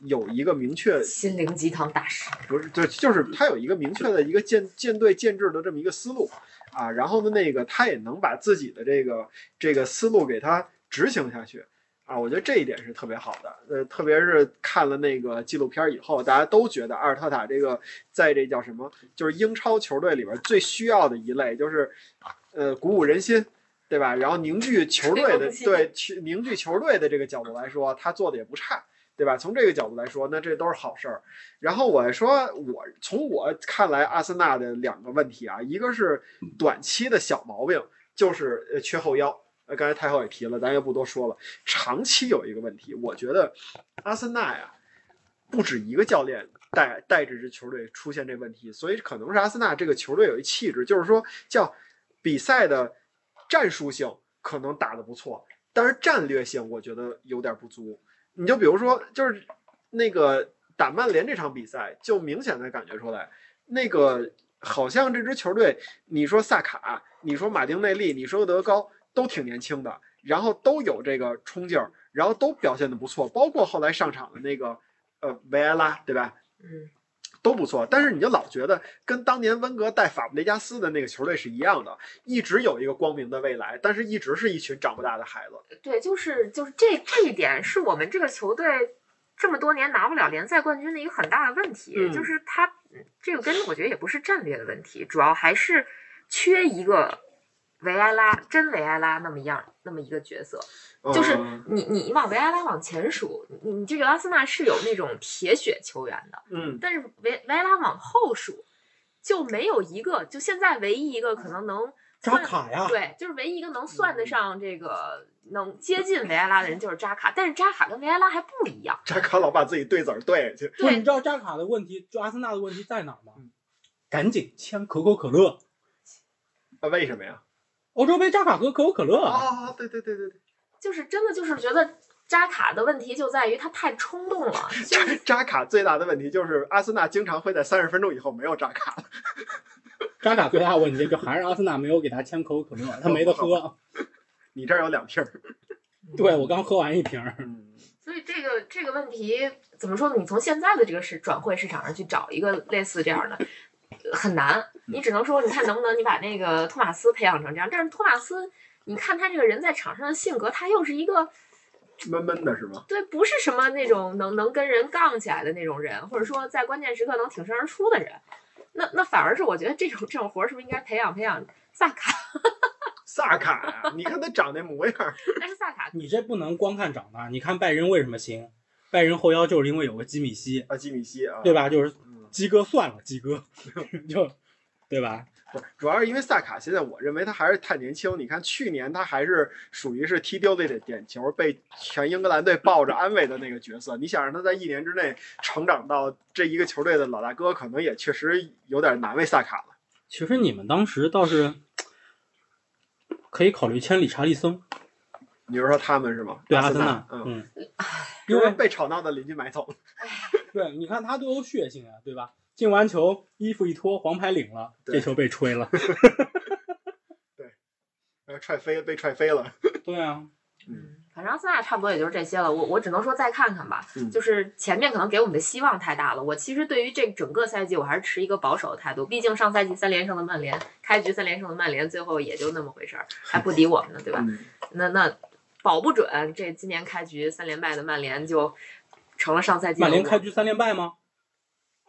[SPEAKER 2] 有一个明确
[SPEAKER 1] 心灵鸡汤大师。
[SPEAKER 2] 不是，对，就是他有一个明确的一个建建队建制的这么一个思路啊，然后呢，那个他也能把自己的这个这个思路给他执行下去啊，我觉得这一点是特别好的。呃，特别是看了那个纪录片以后，大家都觉得阿尔特塔这个在这叫什么，就是英超球队里边最需要的一类，就是呃鼓舞人心。对吧？然后凝聚球队的对凝聚球队的这个角度来说，他做的也不差，对吧？从这个角度来说，那这都是好事儿。然后我说，我从我看来，阿森纳的两个问题啊，一个是短期的小毛病，就是呃缺后腰。呃，刚才太后也提了，咱也不多说了。长期有一个问题，我觉得阿森纳呀，不止一个教练带带这支球队出现这问题，所以可能是阿森纳这个球队有一气质，就是说叫比赛的战术性可能打得不错，但是战略性我觉得有点不足。你就比如说，就是那个打曼联这场比赛，就明显的感觉出来，那个好像这支球队，你说萨卡，你说马丁内利，你说德高，都挺年轻的，然后都有这个冲劲儿，然后都表现的不错，包括后来上场的那个呃维埃拉，对吧？
[SPEAKER 1] 嗯，
[SPEAKER 2] 都不错，但是你就老觉得跟当年温格带法布雷加斯的那个球队是一样的，一直有一个光明的未来，但是一直是一群长不大的孩子。
[SPEAKER 1] 对，就是就是这这一点是我们这个球队这么多年拿不了联赛冠军的一个很大的问题，
[SPEAKER 2] 嗯
[SPEAKER 1] 就是他嗯这个跟我觉得也不是战略的问题，主要还是缺一个维埃拉真维埃拉那么样那么一个角色。就是
[SPEAKER 2] 嗯
[SPEAKER 1] 你你往维埃拉往前数，你你这个阿森纳是有那种铁血球员的，
[SPEAKER 2] 嗯，
[SPEAKER 1] 但是维维埃拉往后数就没有一个，就现在唯一一个可能能
[SPEAKER 3] 扎卡呀，
[SPEAKER 1] 对，就是唯一一个能算得上这个能接近维埃拉的人就是扎卡，但是扎卡跟维埃拉还不一样。
[SPEAKER 2] 扎卡老把自己对子儿对下去。
[SPEAKER 3] 对，你知道扎卡的问题，就阿森纳的问题在哪儿吗
[SPEAKER 2] 嗯？
[SPEAKER 3] 赶紧签可口可乐，
[SPEAKER 2] 啊，为什么呀？
[SPEAKER 3] 欧洲杯扎卡喝可口可乐啊，
[SPEAKER 2] 啊，对对对对对，
[SPEAKER 1] 就是真的就是觉得扎卡的问题就在于他太冲动了，就
[SPEAKER 2] 扎
[SPEAKER 1] 是
[SPEAKER 2] 扎卡最大的问题就是阿森纳经常会在三十分钟以后没有扎卡了。
[SPEAKER 3] 扎卡最大的问题就还是阿森纳没有给他签可口可乐，他没得喝。
[SPEAKER 2] 你这儿有两瓶儿。
[SPEAKER 3] 对我刚喝完一瓶儿，
[SPEAKER 2] 嗯，
[SPEAKER 1] 所以这个这个问题怎么说呢？你从现在的这个市转会市场上去找一个类似这样的。呃很难，你只能说，你看能不能你把那个托马斯培养成这样。但是托马斯，你看他这个人在场上的性格，他又是一个
[SPEAKER 2] 闷闷的是吗？
[SPEAKER 1] 对，不是什么那种能能跟人杠起来的那种人，或者说在关键时刻能挺身而出的人。那那反而是我觉得这种这种活儿是不是应该培养培养萨卡？
[SPEAKER 2] 萨卡呀，你看他长那模样儿，
[SPEAKER 1] 但是萨卡
[SPEAKER 3] 你这不能光看长大，你看拜仁为什么行？拜仁后腰就是因为有个基米希，
[SPEAKER 2] 啊，基米希啊，
[SPEAKER 3] 对吧？就是
[SPEAKER 2] 嗯？
[SPEAKER 3] 鸡哥算了，基哥 就对吧？
[SPEAKER 2] 不，主要是因为萨卡现在我认为他还是太年轻。你看去年他还是属于是踢丢了一点球，被全英格兰队抱着安慰的那个角色。你想让他在一年之内成长到这一个球队的老大哥，可能也确实有点难为萨卡了。
[SPEAKER 3] 其实你们当时倒是可以考虑签理查利森，
[SPEAKER 2] 你是说他们是吗？
[SPEAKER 3] 对阿
[SPEAKER 2] 森
[SPEAKER 3] 森纳，
[SPEAKER 2] 嗯，
[SPEAKER 3] 嗯，因
[SPEAKER 2] 为被吵闹的邻居买走。
[SPEAKER 3] 对，你看他多有血性啊，对吧？进完球衣服一脱，黄牌领了，这球被吹了。
[SPEAKER 2] 对呃，踹飞被踹飞了。
[SPEAKER 3] 对啊，
[SPEAKER 1] 嗯，反正阿森纳差不多也就是这些了。我我只能说再看看吧，
[SPEAKER 2] 嗯
[SPEAKER 1] 就是前面可能给我们的希望太大了。我其实对于这整个赛季，我还是持一个保守的态度。毕竟上赛季三连胜的曼联，开局三连胜的曼联，最后也就那么回事儿，还不敌我们呢，对吧？
[SPEAKER 2] 嗯，
[SPEAKER 1] 那那保不准这今年开局三连败的曼联就成了上赛季
[SPEAKER 3] 曼联开局三连败吗？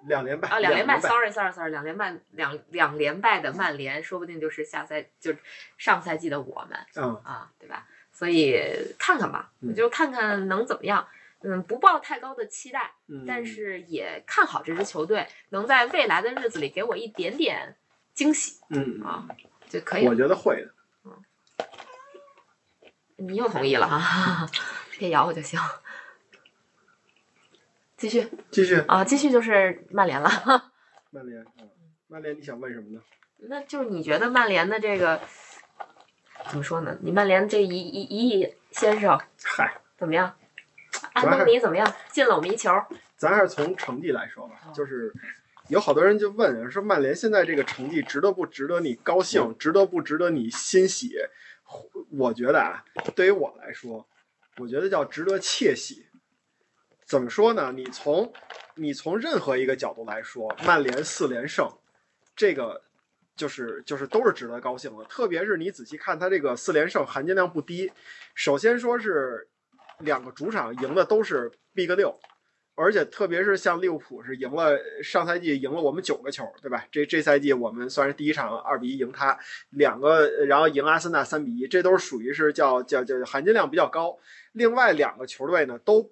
[SPEAKER 2] 两连败
[SPEAKER 1] 啊，两连败
[SPEAKER 2] 败。
[SPEAKER 1] ，sorry sorry sorry，两连败两两连败的曼联，说不定就是下赛就是上赛季的我们
[SPEAKER 2] 嗯，
[SPEAKER 1] 啊，对吧？所以看看吧，
[SPEAKER 2] 我
[SPEAKER 1] 就看看能怎么样。嗯，不抱太高的期待，
[SPEAKER 2] 嗯
[SPEAKER 1] 但是也看好这支球队能在未来的日子里给我一点点惊喜
[SPEAKER 2] 嗯，
[SPEAKER 1] 啊，就可以
[SPEAKER 2] 我。觉得会的。
[SPEAKER 1] 嗯你又同意了哈，别咬我就行。继续
[SPEAKER 2] 继续，
[SPEAKER 1] 啊，继续就是曼联了。
[SPEAKER 2] 曼联，嗯，曼联，你想问什么呢？
[SPEAKER 1] 那就是你觉得曼联的这个怎么说呢？你曼联这一一一亿先生
[SPEAKER 2] 嗨，
[SPEAKER 1] 怎么样？安东尼怎么样？进了我们一球。
[SPEAKER 2] 咱还是从成绩来说吧，
[SPEAKER 1] 哦
[SPEAKER 2] 就是有好多人就问说，曼联现在这个成绩值得不值得你高兴，值得不值得你欣喜？我觉得啊，对于我来说，我觉得叫值得窃喜。怎么说呢？你从你从任何一个角度来说，曼联四连胜，这个就是就是都是值得高兴的。特别是你仔细看他这个四连胜含金量不低。首先说是两个主场赢的都是 Big 六，而且特别是像利物浦是赢了上赛季赢了我们九个球，对吧？这这赛季我们算是第一场二比一赢他，两个然后赢阿森纳三比一，这都是属于是叫叫叫含金量比较高。另外两个球队呢都。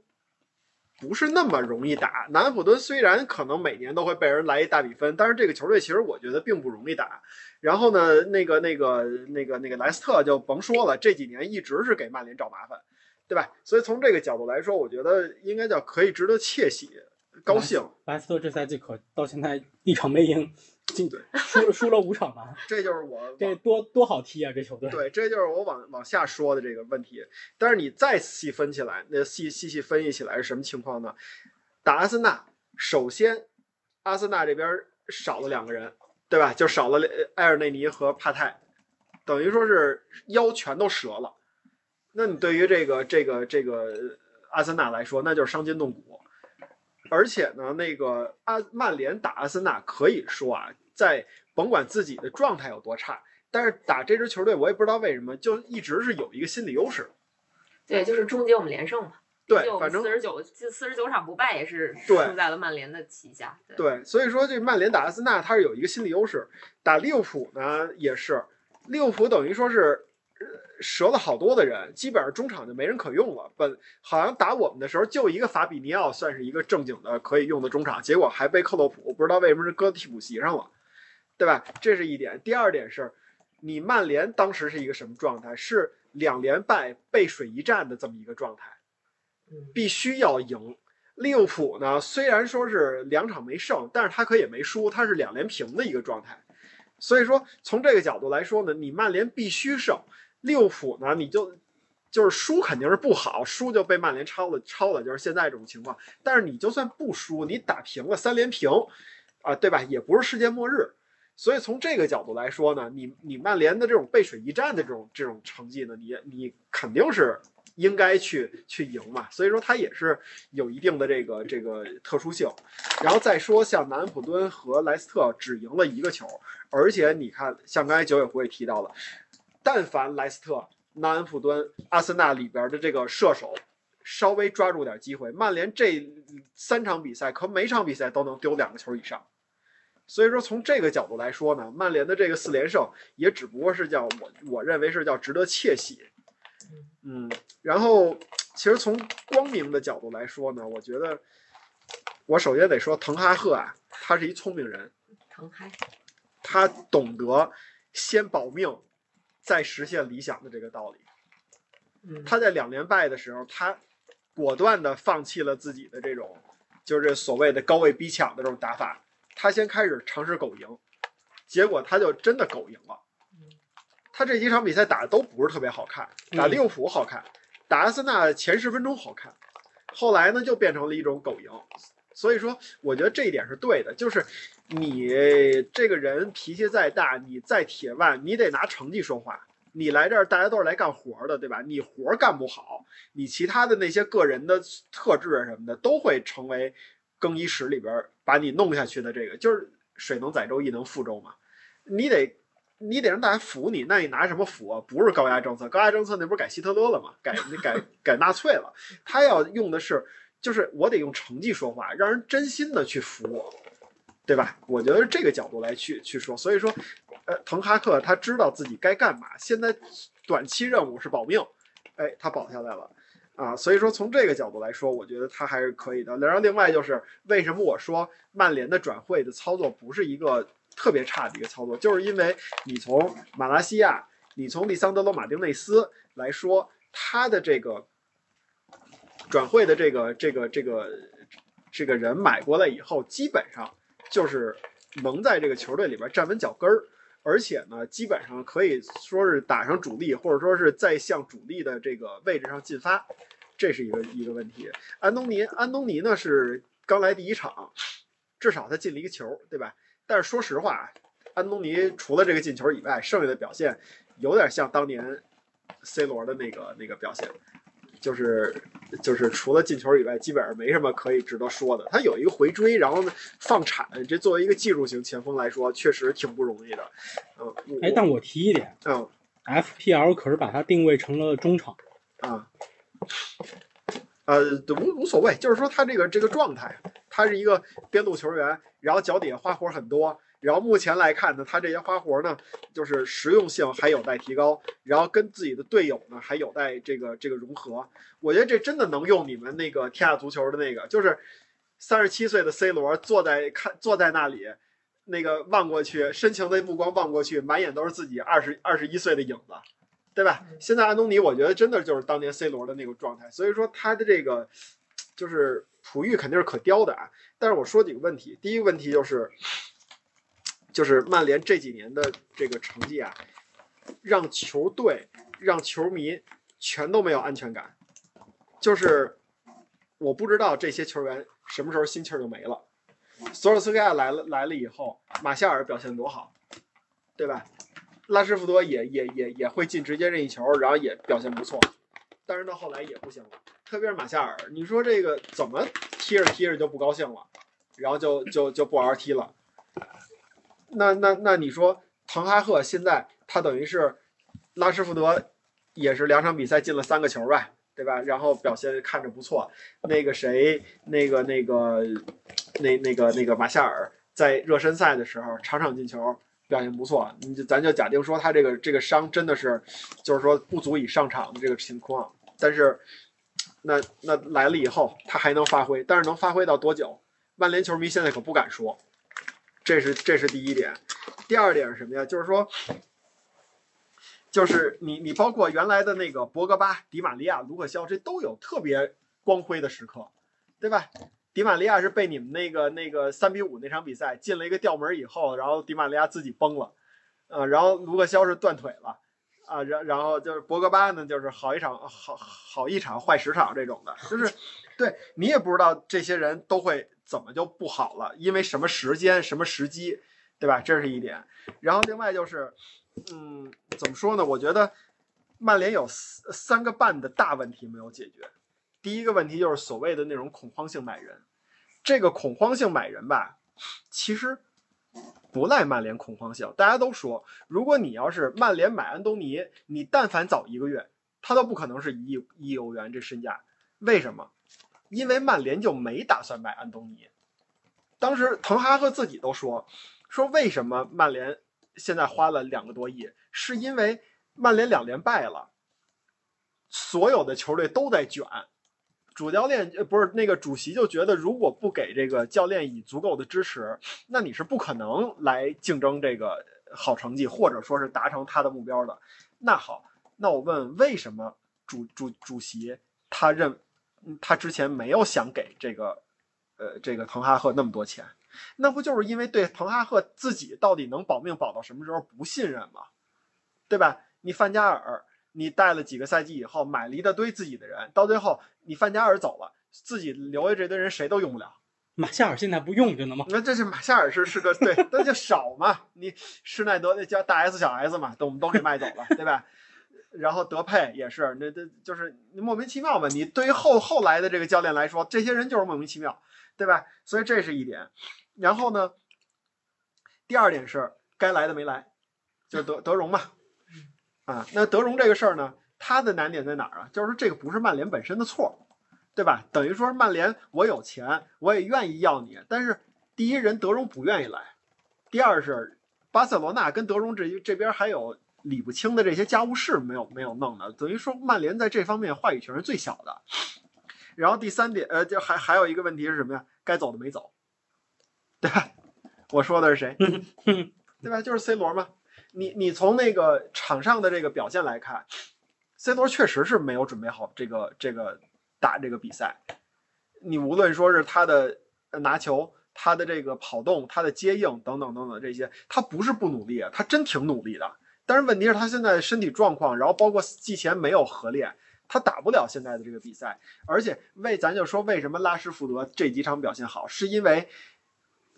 [SPEAKER 2] 不是那么容易打。南安普敦虽然可能每年都会被人来一大比分，但是这个球队其实我觉得并不容易打。然后呢，那个那个那个那个莱斯特就甭说了，这几年一直是给曼联找麻烦，对吧？所以从这个角度来说，我觉得应该叫可以值得窃喜、高兴。
[SPEAKER 3] 莱斯特这赛季可到现在一场没赢，进
[SPEAKER 2] 对
[SPEAKER 3] 输了输了五场吧，
[SPEAKER 2] 这就是我
[SPEAKER 3] 这多多好踢啊！这球队。
[SPEAKER 2] 对，这就是我往往下说的这个问题。但是你再细分起来，那细细细分析起来是什么情况呢？打阿森纳，首先阿森纳这边少了两个人，对吧？就少了呃埃尔内尼和帕泰，等于说是腰全都折了。那你对于这个这个这个阿森纳来说，那就是伤筋动骨。而且呢，那个阿曼联打阿森纳，可以说啊，在甭管自己的状态有多差，但是打这支球队，我也不知道为什么，就一直是有一个心理优势。
[SPEAKER 1] 对，就是终结我们连胜嘛。
[SPEAKER 2] 对，反正
[SPEAKER 1] 四十九四十九场不败也是
[SPEAKER 2] 对
[SPEAKER 1] 输在了曼联的旗下。对，
[SPEAKER 2] 对，所以说这曼联打阿森纳，它是有一个心理优势。打利物浦呢，也是，利物浦等于说是呃折了好多的人，基本上中场就没人可用了。本好像打我们的时候，就一个法比尼奥算是一个正经的可以用的中场，结果还被克洛普不知道为什么是搁替补席上了，对吧？这是一点。第二点是，你曼联当时是一个什么状态？是两连败、背水一战的这么一个状态。
[SPEAKER 1] 嗯，
[SPEAKER 2] 必须要赢。利物浦呢，虽然说是两场没胜，但是他可也没输，他是两连平的一个状态。所以说，从这个角度来说呢，你曼联必须胜，利物浦呢，你就就是输肯定是不好，输就被曼联超了，超了就是现在这种情况。但是你就算不输，你打平了三连平，啊，对吧？也不是世界末日。所以从这个角度来说呢，你你曼联的这种背水一战的这种这种成绩呢，你你肯定是应该去去赢嘛。所以说它也是有一定的这个这个特殊性。然后再说像南安普敦和莱斯特只赢了一个球，而且你看，像刚才九尾狐也提到了，但凡莱斯特、南安普敦、阿森纳里边的这个射手稍微抓住点机会，曼联这三场比赛可每场比赛都能丢两个球以上。所以说，从这个角度来说呢，曼联的这个四连胜也只不过是叫我我认为是叫值得窃喜。嗯，然后其实从光明的角度来说呢，我觉得我首先得说滕哈赫啊，他是一聪明人，
[SPEAKER 1] 滕哈，
[SPEAKER 2] 他懂得先保命，再实现理想的这个道理。
[SPEAKER 1] 嗯，
[SPEAKER 2] 他在两连败的时候，他果断的放弃了自己的这种就是所谓的高位逼抢的这种打法，他先开始尝试狗赢，结果他就真的狗赢了。他这几场比赛打的都不是特别好看，打利物浦好看，打阿森纳前十分钟好看，后来呢就变成了一种狗赢。所以说，我觉得这一点是对的，就是你这个人脾气再大，你再铁腕，你得拿成绩说话。你来这儿，大家都是来干活的，对吧？你活干不好，你其他的那些个人的特质啊什么的，都会成为更衣室里边把你弄下去的。这个就是水能载舟，亦能覆舟嘛。你得你得让大家服你，那你拿什么服啊？不是高压政策，高压政策那不是改希特勒了吗？改改改纳粹了。他要用的是，就是我得用成绩说话，让人真心的去服我，对吧？我觉得这个角度来去去说。所以说，呃，滕哈克他知道自己该干嘛，现在短期任务是保命，哎，他保下来了。啊，所以说从这个角度来说，我觉得他还是可以的。然后另外就是为什么我说曼联的转会的操作不是一个特别差的一个操作，就是因为你从马拉西亚，你从利桑德罗马丁内斯来说，他的这个转会的这个这个这个这个人买过来以后，基本上就是能在这个球队里边站稳脚跟儿。而且呢，基本上可以说是打上主力，或者说是在向主力的这个位置上进发，这是一个一个问题。安东尼，安东尼呢是刚来第一场，至少他进了一个球，对吧？但是说实话，安东尼除了这个进球以外，剩下的表现有点像当年 C 罗的那个那个表现，就是就是除了进球以外，基本上没什么可以值得说的。他有一个回追，然后呢放铲，这作为一个技术型前锋来说，确实挺不容易的。嗯，
[SPEAKER 3] 哎，但我提一点
[SPEAKER 2] 嗯
[SPEAKER 3] ，FPL 可是把他定位成了中场，
[SPEAKER 2] 啊，呃，无无所谓，就是说他这个这个状态，他是一个边路球员，然后脚底下花活很多，然后目前来看呢，他这些花活呢，就是实用性还有待提高，然后跟自己的队友呢还有待这个这个融合。我觉得这真的能用你们那个天下足球的那个，就是三十七岁的 C 罗坐在看坐在那里。那个望过去，深情的目光望过去，满眼都是自己二十二十一岁的影子，对吧？现在安东尼，我觉得真的就是当年 C 罗的那个状态，所以说他的这个就是璞玉肯定是可雕的啊。但是我说几个问题，第一个问题就是，就是曼联这几年的这个成绩啊，让球队、让球迷全都没有安全感，就是我不知道这些球员什么时候心气儿就没了。索尔斯克亚来了来了以后，马夏尔表现多好，对吧？拉什福德也也也也会进直接任意球，然后也表现不错，但是到后来也不行了，特别是马夏尔，你说这个怎么踢着踢着就不高兴了，然后就就就不玩踢了。那那那你说滕哈赫现在他等于是拉什福德也是两场比赛进了三个球吧，对吧？然后表现看着不错，那个谁，那个那个。那那个那个马夏尔在热身赛的时候场场进球，表现不错。你就咱就假定说他这个这个伤真的是，就是说不足以上场的这个情况。但是，那那来了以后他还能发挥，但是能发挥到多久？曼联球迷现在可不敢说。这是这是第一点。第二点是什么呀？就是说，就是你你包括原来的那个博格巴、迪玛利亚、卢克肖，这都有特别光辉的时刻，对吧？迪玛利亚是被你们那个那个三比五那场比赛进了一个吊门以后，然后迪玛利亚自己崩了，啊，然后卢克肖是断腿了，啊，然然后就是博格巴呢，就是好一场好好一场坏十场这种的，就是对你也不知道这些人都会怎么就不好了，因为什么时间什么时机，对吧？这是一点。然后另外就是，嗯，怎么说呢？我觉得曼联有三三个半的大问题没有解决。第一个问题就是所谓的那种恐慌性买人，这个恐慌性买人吧，其实不赖曼联恐慌性。大家都说，如果你要是曼联买安东尼，你但凡早一个月，他都不可能是一亿一亿欧元这身价。为什么？因为曼联就没打算买安东尼。当时滕哈赫自己都说，说为什么曼联现在花了两个多亿，是因为曼联两连败了。所有的球队都在卷。主教练呃不是那个主席就觉得，如果不给这个教练以足够的支持，那你是不可能来竞争这个好成绩，或者说是达成他的目标的。那好，那我问，为什么主主主席他认他之前没有想给这个呃这个滕哈赫那么多钱？那不就是因为对滕哈赫自己到底能保命保到什么时候不信任吗？对吧？你范加尔，你带了几个赛季以后，买了一大堆自己的人，到最后你范加尔走了，自己留下这堆人谁都用不了。
[SPEAKER 3] 马夏尔现在不用着呢吗？
[SPEAKER 2] 那这是马夏尔是是个对，那就少嘛。你施耐德那叫大 S 小 S 嘛，都我们都给卖走了，对吧？然后德佩也是，那这就是莫名其妙嘛。你对于后后来的这个教练来说，这些人就是莫名其妙，对吧？所以这是一点。然后呢，第二点是该来的没来，就是德德容嘛。啊，那德容这个事儿呢，他的难点在哪儿啊？就是说这个不是曼联本身的错，对吧？等于说曼联我有钱，我也愿意要你，但是第一人德容不愿意来，第二是巴塞罗那跟德容这这边还有理不清的这些家务事没有没有弄的，等于说曼联在这方面话语权是最小的。然后第三点，呃，就还还有一个问题是什么呀？该走的没走，对吧？我说的是谁？对吧？就是 C 罗嘛。你你从那个场上的这个表现来看，C 罗确实是没有准备好这个这个打这个比赛。你无论说是他的呃拿球、他的这个跑动、他的接应等等等等这些，他不是不努力，他真挺努力的。但是问题是，他现在身体状况，然后包括季前没有合练，他打不了现在的这个比赛。而且为咱就说为什么拉什福德这几场表现好，是因为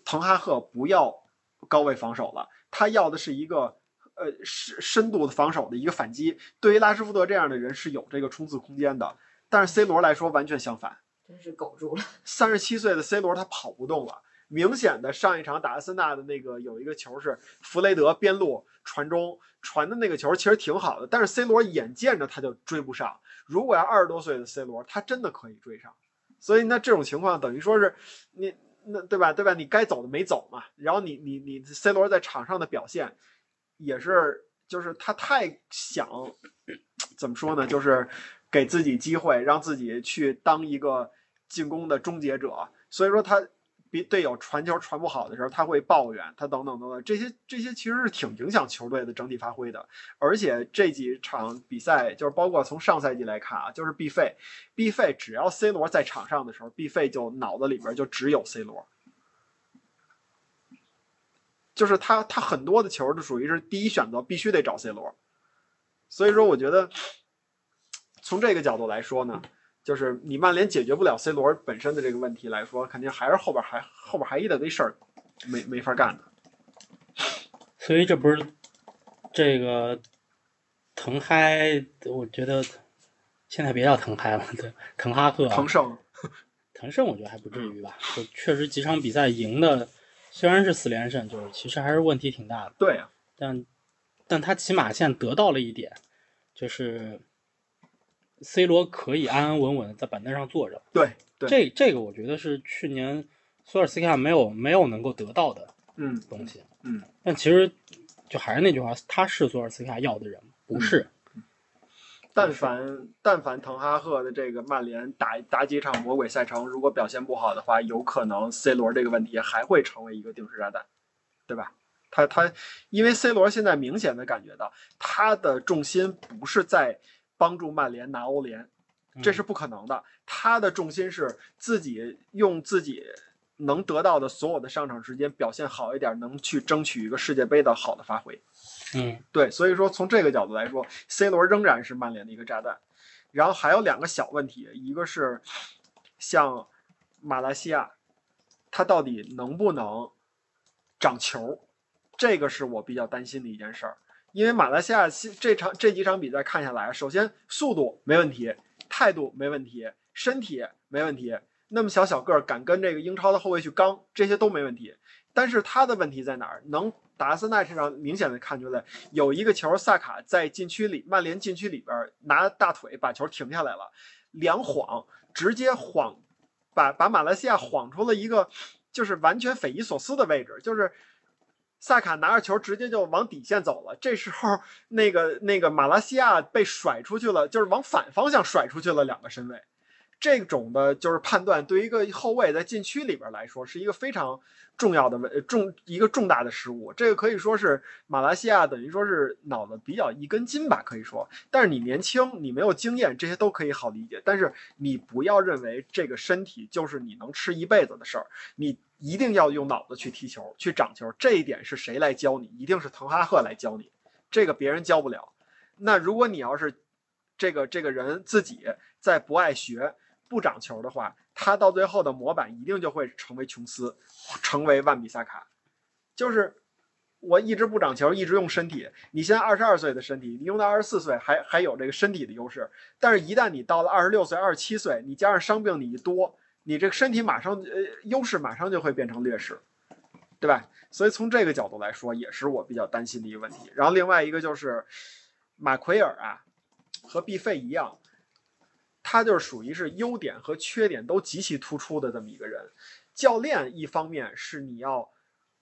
[SPEAKER 2] 滕哈赫不要高位防守了，他要的是一个。呃，深深度的防守的一个反击，对于拉什福德这样的人是有这个冲刺空间的。但是 C 罗来说完全相反，
[SPEAKER 1] 真是苟住了。
[SPEAKER 2] 三十七岁的 C 罗他跑不动了，明显的上一场打阿森纳的那个有一个球是弗雷德边路传中传的那个球，其实挺好的，但是 C 罗眼见着他就追不上。如果要二十多岁的 C 罗，他真的可以追上。所以那这种情况等于说是你那对吧对吧？你该走的没走嘛，然后你你你 C 罗在场上的表现。也是，就是他太想怎么说呢？就是给自己机会，让自己去当一个进攻的终结者。所以说他比队友传球传不好的时候，他会抱怨，他等等等等，这些这些其实是挺影响球队的整体发挥的。而且这几场比赛，就是包括从上赛季来看啊，就是毕费，毕费只要 C 罗在场上的时候，毕费就脑子里边就只有 C 罗。就是他，他很多的球都属于是第一选择，必须得找 C 罗。所以说，我觉得从这个角度来说呢，就是你曼联解决不了 C 罗本身的这个问题来说，肯定还是后边还后边还一大堆事儿没没法干的。
[SPEAKER 3] 所以这不是这个滕嗨，我觉得现在别叫滕嗨了，对，滕哈赫、
[SPEAKER 2] 滕胜、
[SPEAKER 3] 滕胜，我觉得还不至于吧，就确实几场比赛赢的。虽然是四连胜，就是其实还是问题挺大的。
[SPEAKER 2] 对啊，
[SPEAKER 3] 但但他起码现在得到了一点，就是 C 罗可以安安稳稳的在板凳上坐着。
[SPEAKER 2] 对，对
[SPEAKER 3] 这这个我觉得是去年索尔斯克亚没有没有能够得到的
[SPEAKER 2] 嗯
[SPEAKER 3] 东西。
[SPEAKER 2] 嗯，
[SPEAKER 3] 但其实就还是那句话，他是索尔斯克亚要的人，不是。
[SPEAKER 2] 但凡但凡滕哈赫的这个曼联打打几场魔鬼赛程，如果表现不好的话，有可能 C 罗这个问题还会成为一个定时炸弹，对吧？他他因为 C 罗现在明显的感觉到他的重心不是在帮助曼联拿欧联，这是不可能的。他的重心是自己用自己能得到的所有的上场时间表现好一点，能去争取一个世界杯的好的发挥。
[SPEAKER 3] 嗯，
[SPEAKER 2] 对，所以说从这个角度来说，C 罗仍然是曼联的一个炸弹。然后还有两个小问题，一个是像马来西亚，他到底能不能长球，这个是我比较担心的一件事儿。因为马来西亚这场这几场比赛看下来，首先速度没问题，态度没问题，身体没问题，那么小小个儿敢跟这个英超的后卫去刚，这些都没问题。但是他的问题在哪儿？能打阿森纳这场明显的看出来，有一个球，萨卡在禁区里，曼联禁区里边拿大腿把球停下来了，两晃，直接晃，把把马来西亚晃出了一个就是完全匪夷所思的位置，就是萨卡拿着球直接就往底线走了。这时候，那个那个马拉西亚被甩出去了，就是往反方向甩出去了两个身位。这种的就是判断，对于一个后卫在禁区里边来说，是一个非常重要的问重一个重大的失误。这个可以说是马来西亚等于说是脑子比较一根筋吧，可以说。但是你年轻，你没有经验，这些都可以好理解。但是你不要认为这个身体就是你能吃一辈子的事儿，你一定要用脑子去踢球，去长球。这一点是谁来教你？一定是滕哈赫来教你，这个别人教不了。那如果你要是这个这个人自己在不爱学。不长球的话，他到最后的模板一定就会成为琼斯，成为万比萨卡。就是我一直不长球，一直用身体。你现在二十二岁的身体，你用到二十四岁还还有这个身体的优势。但是，一旦你到了二十六岁、二十七岁，你加上伤病你一多，你这个身体马上呃优势马上就会变成劣势，对吧？所以从这个角度来说，也是我比较担心的一个问题。然后另外一个就是马奎尔啊，和毕费一样。他就是属于是优点和缺点都极其突出的这么一个人。教练一方面是你要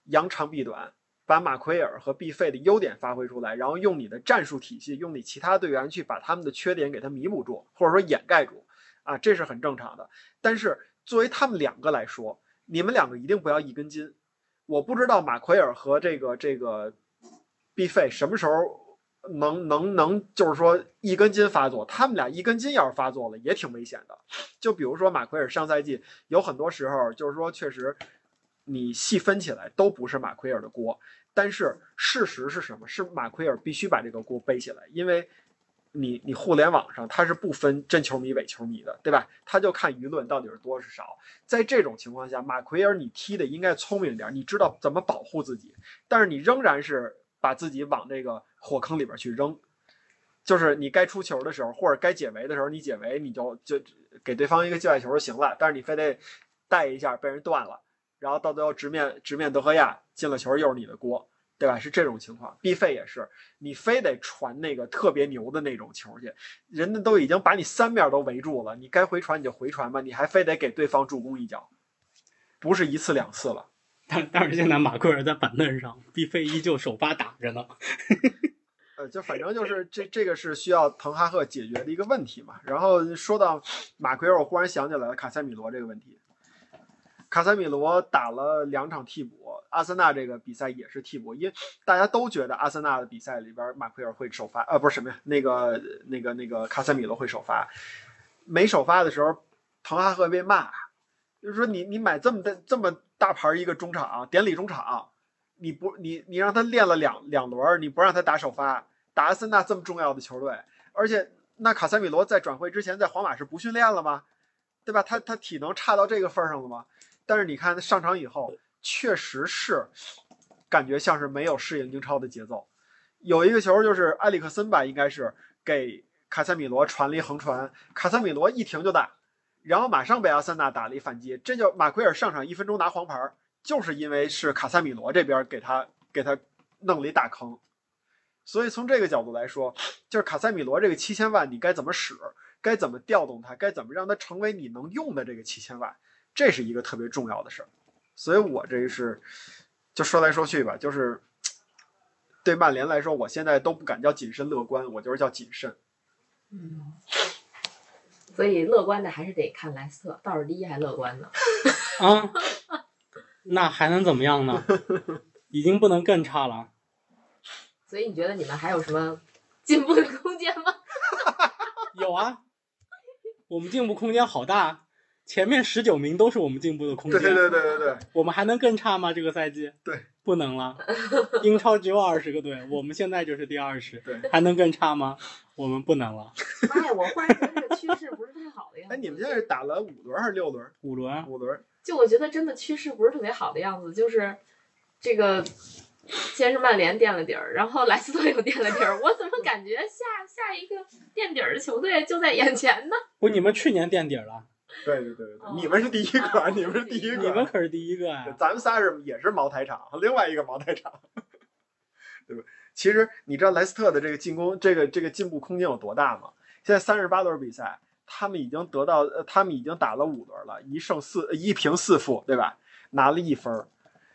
[SPEAKER 2] 扬长避短，把马奎尔和毕费的优点发挥出来，然后用你的战术体系，用你其他队员去把他们的缺点给他弥补住，或者说掩盖住，啊，这是很正常的。但是作为他们两个来说，你们两个一定不要一根筋。我不知道马奎尔和这个这个毕费什么时候。能能能，就是说一根筋发作，他们俩一根筋要是发作了，也挺危险的。就比如说马奎尔上赛季有很多时候，就是说确实你细分起来都不是马奎尔的锅，但是事实是什么？是马奎尔必须把这个锅背起来，因为你你互联网上他是不分真球迷伪球迷的，对吧？他就看舆论到底是多是少。在这种情况下，马奎尔你踢的应该聪明点，你知道怎么保护自己，但是你仍然是。把自己往这个火坑里边去扔，就是你该出球的时候，或者该解围的时候，你解围你就就给对方一个界外球就行了。但是你非得带一下被人断了，然后到最后直面直面德赫亚进了球又是你的锅，对吧？是这种情况。毕费也是，你非得传那个特别牛的那种球去，人家都已经把你三面都围住了，你该回传你就回传吧，你还非得给对方助攻一脚，不是一次两次了。
[SPEAKER 3] 但是现在马奎尔在板凳上，毕费依旧首发打着呢。
[SPEAKER 2] 呃，就反正就是这这个是需要滕哈赫解决的一个问题嘛。然后说到马奎尔，我忽然想起来了卡塞米罗这个问题。卡塞米罗打了两场替补，阿森纳这个比赛也是替补，因为大家都觉得阿森纳的比赛里边马奎尔会首发，呃，不是什么呀，那个那个那个卡塞米罗会首发。没首发的时候，滕哈赫被骂，就是说你你买这么的这么。大牌一个中场，典礼中场，你不你你让他练了两两轮，你不让他打首发，打阿森纳这么重要的球队，而且那卡塞米罗在转会之前在皇马是不训练了吗？对吧？他他体能差到这个份上了吗？但是你看他上场以后，确实是感觉像是没有适应英超的节奏。有一个球就是埃里克森吧，应该是给卡塞米罗传了一横传，卡塞米罗一停就打。然后马上被阿森纳打了一反击，这就马奎尔上场一分钟拿黄牌，就是因为是卡塞米罗这边给他给他弄了一大坑。所以从这个角度来说，就是卡塞米罗这个七千万你该怎么使，该怎么调动他，该怎么让他成为你能用的这个七千万，这是一个特别重要的事儿。所以我这是就说来说去吧，就是对曼联来说，我现在都不敢叫谨慎乐观，我就是叫谨慎。
[SPEAKER 1] 嗯。所以乐观的还是得看莱斯特，倒数第一还乐观呢。
[SPEAKER 3] 啊，那还能怎么样呢？已经不能更差了。
[SPEAKER 1] 所以你觉得你们还有什么进步的空间吗？
[SPEAKER 3] 有啊，我们进步空间好大，前面十九名都是我们进步的空间。
[SPEAKER 2] 对对对对对。
[SPEAKER 3] 我们还能更差吗？这个赛季？
[SPEAKER 2] 对，
[SPEAKER 3] 不能了。英超只有二十个队，我们现在就是第二十，
[SPEAKER 2] 对，
[SPEAKER 3] 还能更差吗？我们不能了。
[SPEAKER 1] 妈呀！我忽然觉得这个趋势不是太好的样子。
[SPEAKER 2] 哎，你们现在是打了五轮还是六轮？
[SPEAKER 3] 五轮，
[SPEAKER 2] 五轮。
[SPEAKER 1] 就我觉得真的趋势不是特别好的样子，就是这个先是曼联垫了底儿，然后莱斯特又垫了底儿。我怎么感觉下下一个垫底儿的球队就在眼前呢？
[SPEAKER 3] 不，你们去年垫底了。
[SPEAKER 2] 对对对对，你们是第一个，你们是第一个，
[SPEAKER 3] 你们可是第一个呀。
[SPEAKER 2] 咱们仨是也是茅台厂，另外一个茅台厂，对吧？其实你知道莱斯特的这个进攻，这个这个进步空间有多大吗？现在三十八轮比赛，他们已经得到，呃，他们已经打了五轮了，一胜四，一平四负，对吧？拿了一分。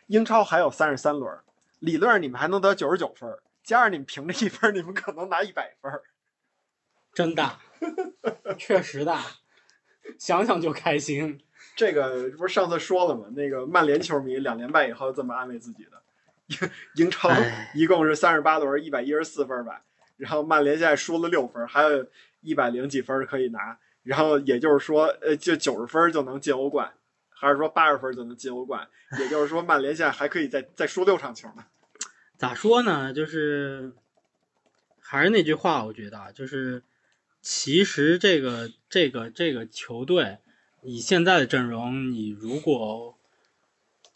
[SPEAKER 2] 英超还有三十三轮，理论上你们还能得九十九分儿，加上你们平这一分，你们可能拿一百分儿。
[SPEAKER 3] 真大，确实大，想想就开心。
[SPEAKER 2] 这个不是上次说了吗？那个曼联球迷两连败以后这么安慰自己的，英英超一共是三十八轮，一百一十四分吧。然后曼联现在输了六分，还有一百零几分可以拿。然后也就是说，呃，就九十分就能进欧冠，还是说八十分就能进欧冠？也就是说，曼联现在还可以再再输六场球呢。
[SPEAKER 3] 咋说呢？就是还是那句话，我觉得啊，就是其实这个这个这个球队，以现在的阵容，你如果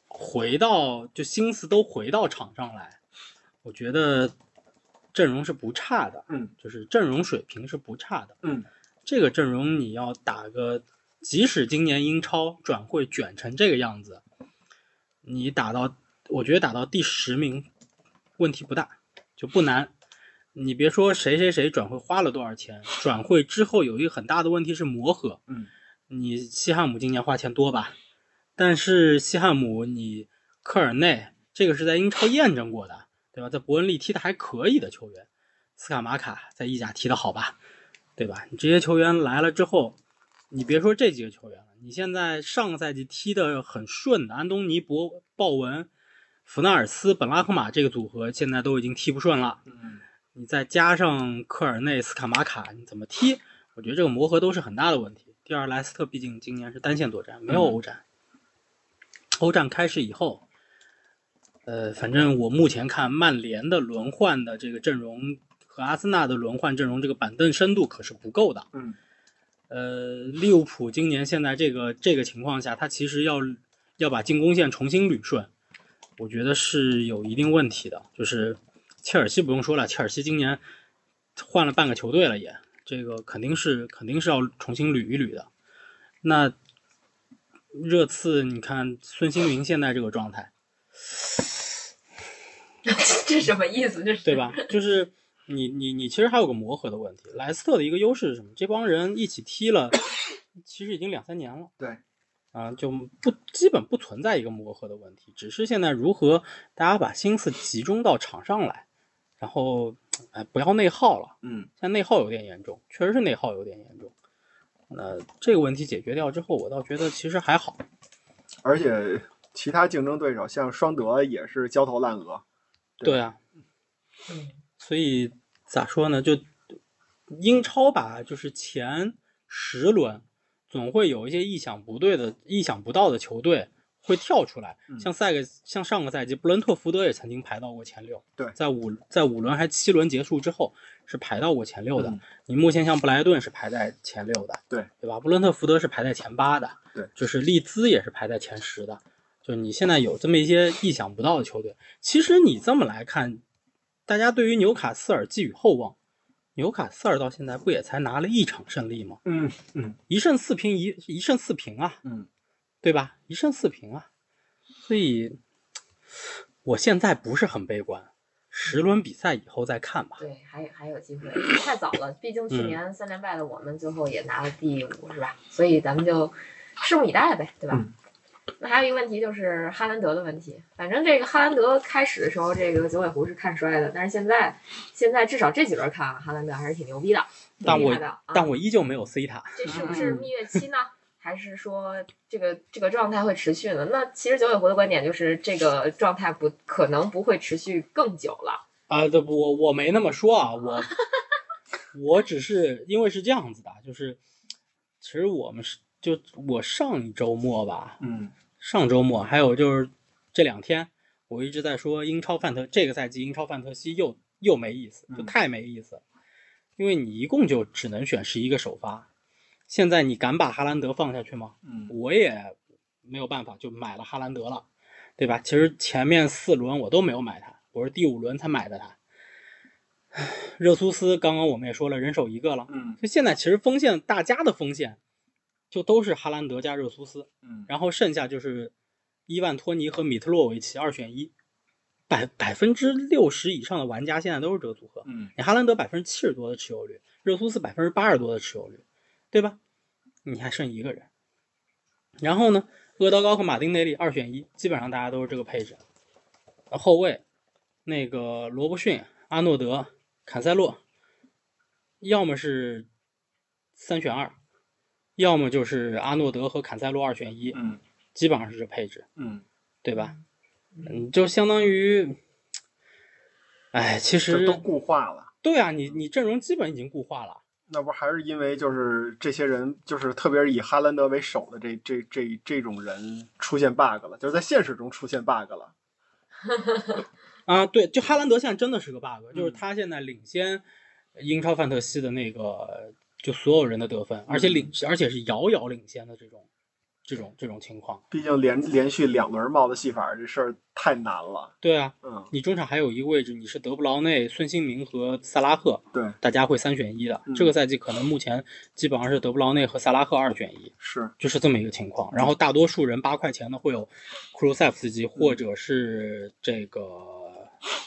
[SPEAKER 3] 回到就心思都回到场上来，我觉得阵容是不差的，
[SPEAKER 2] 嗯，
[SPEAKER 3] 就是阵容水平是不差的，
[SPEAKER 2] 嗯，
[SPEAKER 3] 这个阵容你要打个，即使今年英超转会卷成这个样子，你打到，我觉得打到第十名问题不大，就不难。你别说谁谁谁转会花了多少钱，转会之后有一个很大的问题是磨合。
[SPEAKER 2] 嗯，
[SPEAKER 3] 你西汉姆今年花钱多吧？但是西汉姆你科尔内这个是在英超验证过的，对吧？在伯恩利踢的还可以的球员，斯卡马卡在意甲踢的好吧？对吧？你这些球员来了之后，你别说这几个球员了，你现在上个赛季踢得很顺的安东尼、博鲍文、弗纳尔斯、本拉赫马这个组合，现在都已经踢不顺了。
[SPEAKER 2] 嗯，
[SPEAKER 3] 你再加上科尔内、斯卡马卡，你怎么踢？我觉得这个磨合都是很大的问题。第二，莱斯特毕竟今年是单线作战，没有欧战。欧战开始以后，呃，反正我目前看曼联的轮换的这个阵容和阿森纳的轮换阵容，这个板凳深度可是不够的。
[SPEAKER 2] 嗯，
[SPEAKER 3] 呃，利物浦今年现在这个这个情况下，他其实要要把进攻线重新捋顺，我觉得是有一定问题的。就是切尔西不用说了，切尔西今年换了半个球队了也，这个肯定是肯定是要重新捋一捋的。那热刺，你看孙兴民现在这个状态，
[SPEAKER 1] 这什么意思？这是
[SPEAKER 3] 对？吧？就是你你你其实还有个磨合的问题。莱斯特的一个优势是什么？这帮人一起踢了，其实已经两三年了。
[SPEAKER 2] 对，
[SPEAKER 3] 啊，就不基本不存在一个磨合的问题，只是现在如何大家把心思集中到场上来，然后哎不要内耗了。
[SPEAKER 2] 嗯，
[SPEAKER 3] 现在内耗有点严重，确实是内耗有点严重。那这个问题解决掉之后，我倒觉得其实还好。
[SPEAKER 2] 而且其他竞争对手像双德也是焦头烂额。对
[SPEAKER 3] 对啊，
[SPEAKER 1] 嗯
[SPEAKER 3] 所以咋说呢？就英超吧，就是前十轮总会有一些意想不对的、意想不到的球队会跳出来。
[SPEAKER 2] 嗯
[SPEAKER 3] 像赛个像上个赛季，布伦特福德也曾经排到过前六。
[SPEAKER 2] 对
[SPEAKER 3] 在五在五轮还七轮结束之后是排到过前六的。
[SPEAKER 2] 嗯
[SPEAKER 3] 你目前像布莱顿是排在前六的，
[SPEAKER 2] 对
[SPEAKER 3] 对吧？布伦特福德是排在前八的，
[SPEAKER 2] 对，
[SPEAKER 3] 就是利兹也是排在前十的。就你现在有这么一些意想不到的球队，其实你这么来看，大家对于纽卡斯尔寄予厚望。纽卡斯尔到现在不也才拿了一场胜利吗？
[SPEAKER 2] 嗯嗯
[SPEAKER 3] 一胜四平一一胜四平啊，
[SPEAKER 2] 嗯，
[SPEAKER 3] 对吧？一胜四平啊，所以我现在不是很悲观，十轮比赛以后再看吧。
[SPEAKER 1] 对，还有还有机会，太早了。毕竟去
[SPEAKER 3] 嗯
[SPEAKER 1] 年三连败的我们最后也拿了第五，是吧？所以咱们就拭目以待呗，对吧？
[SPEAKER 2] 嗯
[SPEAKER 1] 那还有一个问题就是哈兰德的问题。反正这个哈兰德开始的时候，这个九尾狐是看衰的，但是现在现在至少这几轮看啊，哈兰德还是挺牛逼的，
[SPEAKER 3] 但我
[SPEAKER 1] 的。啊
[SPEAKER 3] 但我依旧没有 C 他。
[SPEAKER 1] 这是不是蜜月期呢？还是说这个这个状态会持续呢？那其实九尾狐的观点就是，这个状态不可能不会持续更久了。
[SPEAKER 3] 啊，对，我我没那么说啊，我 我只是因为是这样子的，就是其实我们是就我上一周末吧，
[SPEAKER 2] 嗯
[SPEAKER 3] 上周末还有就是这两天，我一直在说英超范特这个赛季英超范特西又又没意思，就
[SPEAKER 2] 嗯
[SPEAKER 3] 太没意思了，因为你一共就只能选十一个首发，现在你敢把哈兰德放下去吗？
[SPEAKER 2] 嗯
[SPEAKER 3] 我也没有办法，就买了哈兰德了，对吧？其实前面四轮我都没有买他，我是第五轮才买的他。热苏斯刚刚我们也说了，人手一个了，
[SPEAKER 2] 嗯
[SPEAKER 3] 就现在其实锋线大家的锋线就都是哈兰德加热苏斯，
[SPEAKER 2] 嗯
[SPEAKER 3] 然后剩下就是伊万托尼和米特洛维奇二选一，百百分之六十以上的玩家现在都是这个组合。
[SPEAKER 2] 嗯
[SPEAKER 3] 你哈兰德百分之七十多的持有率，热苏斯百分之八十多的持有率，对吧？你还剩一个人，然后呢，厄德高和马丁内利二选一，基本上大家都是这个配置。后后卫那个罗伯逊、阿诺德、坎塞洛，要么是三选二，要么就是阿诺德和坎塞洛二选一，
[SPEAKER 2] 嗯
[SPEAKER 3] 基本上是这配置，
[SPEAKER 2] 嗯，
[SPEAKER 3] 对吧？嗯，就相当于，哎，其实
[SPEAKER 2] 都固化了。
[SPEAKER 3] 对啊，你你阵容基本已经固化了。
[SPEAKER 2] 那不还是因为就是这些人，就是特别是以哈兰德为首的这这这这种人出现 bug 了，就是在现实中出现 bug 了。
[SPEAKER 3] 啊，对，就哈兰德现在真的是个 bug，就是
[SPEAKER 2] 嗯
[SPEAKER 3] 他现在领先英超范特西的那个就所有人的得分，而且领而且是遥遥领先的这种这种这种情况。
[SPEAKER 2] 毕竟连连续两轮帽子戏法这事儿太难了。
[SPEAKER 3] 对啊，
[SPEAKER 2] 嗯，
[SPEAKER 3] 你中场还有一个位置，你是德布劳内、孙兴民和萨拉赫，
[SPEAKER 2] 对，
[SPEAKER 3] 大家会三选一的。
[SPEAKER 2] 嗯
[SPEAKER 3] 这个赛季可能目前基本上是德布劳内和萨拉赫二选一，
[SPEAKER 2] 是，
[SPEAKER 3] 就是这么一个情况。然后大多数人八块钱的会有库鲁塞夫斯基，或者是这个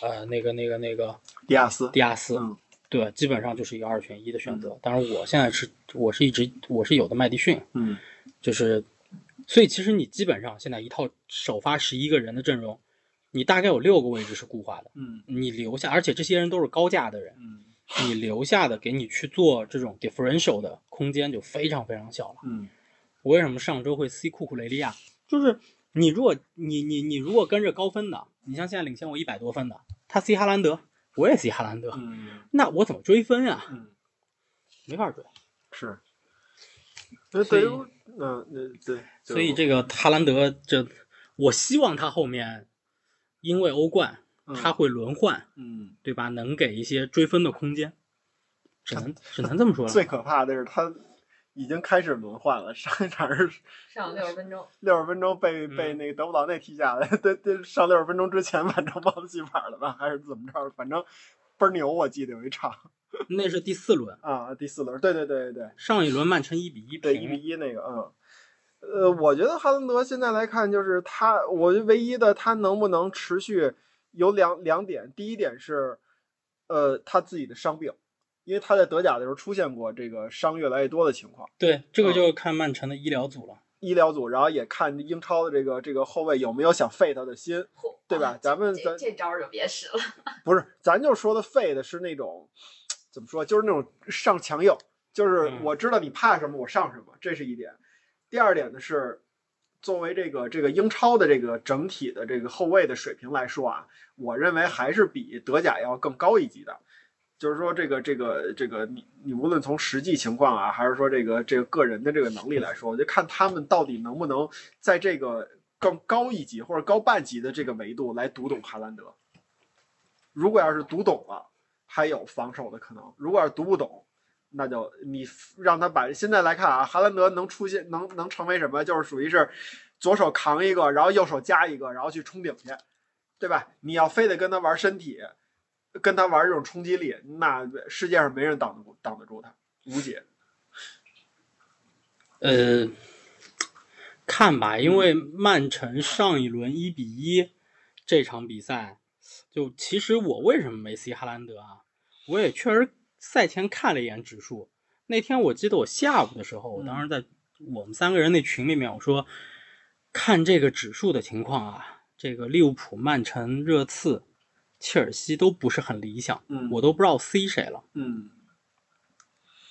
[SPEAKER 3] 呃那个那个那个
[SPEAKER 2] 迪亚斯。
[SPEAKER 3] 迪亚斯。
[SPEAKER 2] 嗯
[SPEAKER 3] 对，基本上就是一个二选一的选择。当然，我现在是我是一直我是有的麦迪逊，
[SPEAKER 2] 嗯
[SPEAKER 3] 就是，所以其实你基本上现在一套首发十一个人的阵容，你大概有六个位置是固化的，
[SPEAKER 2] 嗯
[SPEAKER 3] 你留下，而且这些人都是高价的人，
[SPEAKER 2] 嗯
[SPEAKER 3] 你留下的给你去做这种 differential 的空间就非常非常小了。
[SPEAKER 2] 嗯
[SPEAKER 3] 我为什么上周会 C 库库雷利亚？就是你如果你你你如果跟着高分的，你像现在领先我一百多分的，他 C 哈兰德，我也 C 哈兰德，
[SPEAKER 2] 嗯
[SPEAKER 3] 那我怎么追分呀？
[SPEAKER 2] 嗯，
[SPEAKER 3] 没法追。
[SPEAKER 2] 是。那
[SPEAKER 3] 所以
[SPEAKER 2] 对于嗯那对，
[SPEAKER 3] 所以这个哈兰德，这我希望他后面因为欧冠
[SPEAKER 2] 嗯
[SPEAKER 3] 他会轮换，
[SPEAKER 2] 嗯，
[SPEAKER 3] 对吧？能给一些追分的空间，只能只能这么说了。
[SPEAKER 2] 最可怕的是他已经开始轮换了，上一场是
[SPEAKER 1] 上六十分钟，
[SPEAKER 2] 六十分钟被
[SPEAKER 3] 嗯
[SPEAKER 2] 被那个德布劳内踢下来，对对，上六十分钟之前完成帽子戏法了吧，还是怎么着？反正倍儿牛，我记得有一场
[SPEAKER 3] 那是第四轮，
[SPEAKER 2] 啊，第四轮，对对对对对。
[SPEAKER 3] 上一轮曼城一比一
[SPEAKER 2] 对，一比，一那个，嗯，呃，我觉得哈兰德现在来看，就是他，我觉得唯一的他能不能持续有两两点，第一点是，呃，他自己的伤病，因为他在德甲的时候出现过这个伤越来越多的情况，
[SPEAKER 3] 对，这个
[SPEAKER 2] 嗯
[SPEAKER 3] 就看曼城的医疗组了。
[SPEAKER 2] 医疗组，然后也看英超的这个这个后卫有没有想废他的心，对吧
[SPEAKER 1] 啊
[SPEAKER 2] 咱们咱
[SPEAKER 1] 这这招儿就别使了。
[SPEAKER 2] 不是，咱就说的废的是那种怎么说，就是那种上强硬，就是
[SPEAKER 3] 嗯
[SPEAKER 2] 我知道你怕什么，我上什么，这是一点。第二点呢是，作为这个这个英超的这个整体的这个后卫的水平来说啊，我认为还是比德甲要更高一级的。就是说，这个这个这个，你你无论从实际情况啊，还是说这个这个个人的这个能力来说，我就看他们到底能不能在这个更高一级或者高半级的这个维度来读懂哈兰德。如果要是读懂了，还有防守的可能；如果要是读不懂，那就你让他把现在来看啊，哈兰德能出现能能成为什么？就是属于是左手扛一个，然后右手加一个，然后去冲顶去，对吧？你要非得跟他玩身体，跟他玩这种冲击力，那世界上没人挡得挡得住他，无解。
[SPEAKER 3] 呃，看吧，因为曼城上一轮一比一这场比赛，就其实我为什么没 C 哈兰德啊？我也确实赛前看了一眼指数。那天我记得我下午的时候，我当时在我们三个人那群里面，我说看这个指数的情况啊，这个利物浦、曼城、热刺、切尔西都不是很理想，
[SPEAKER 2] 嗯
[SPEAKER 3] 我都不知道 C 谁了。
[SPEAKER 2] 嗯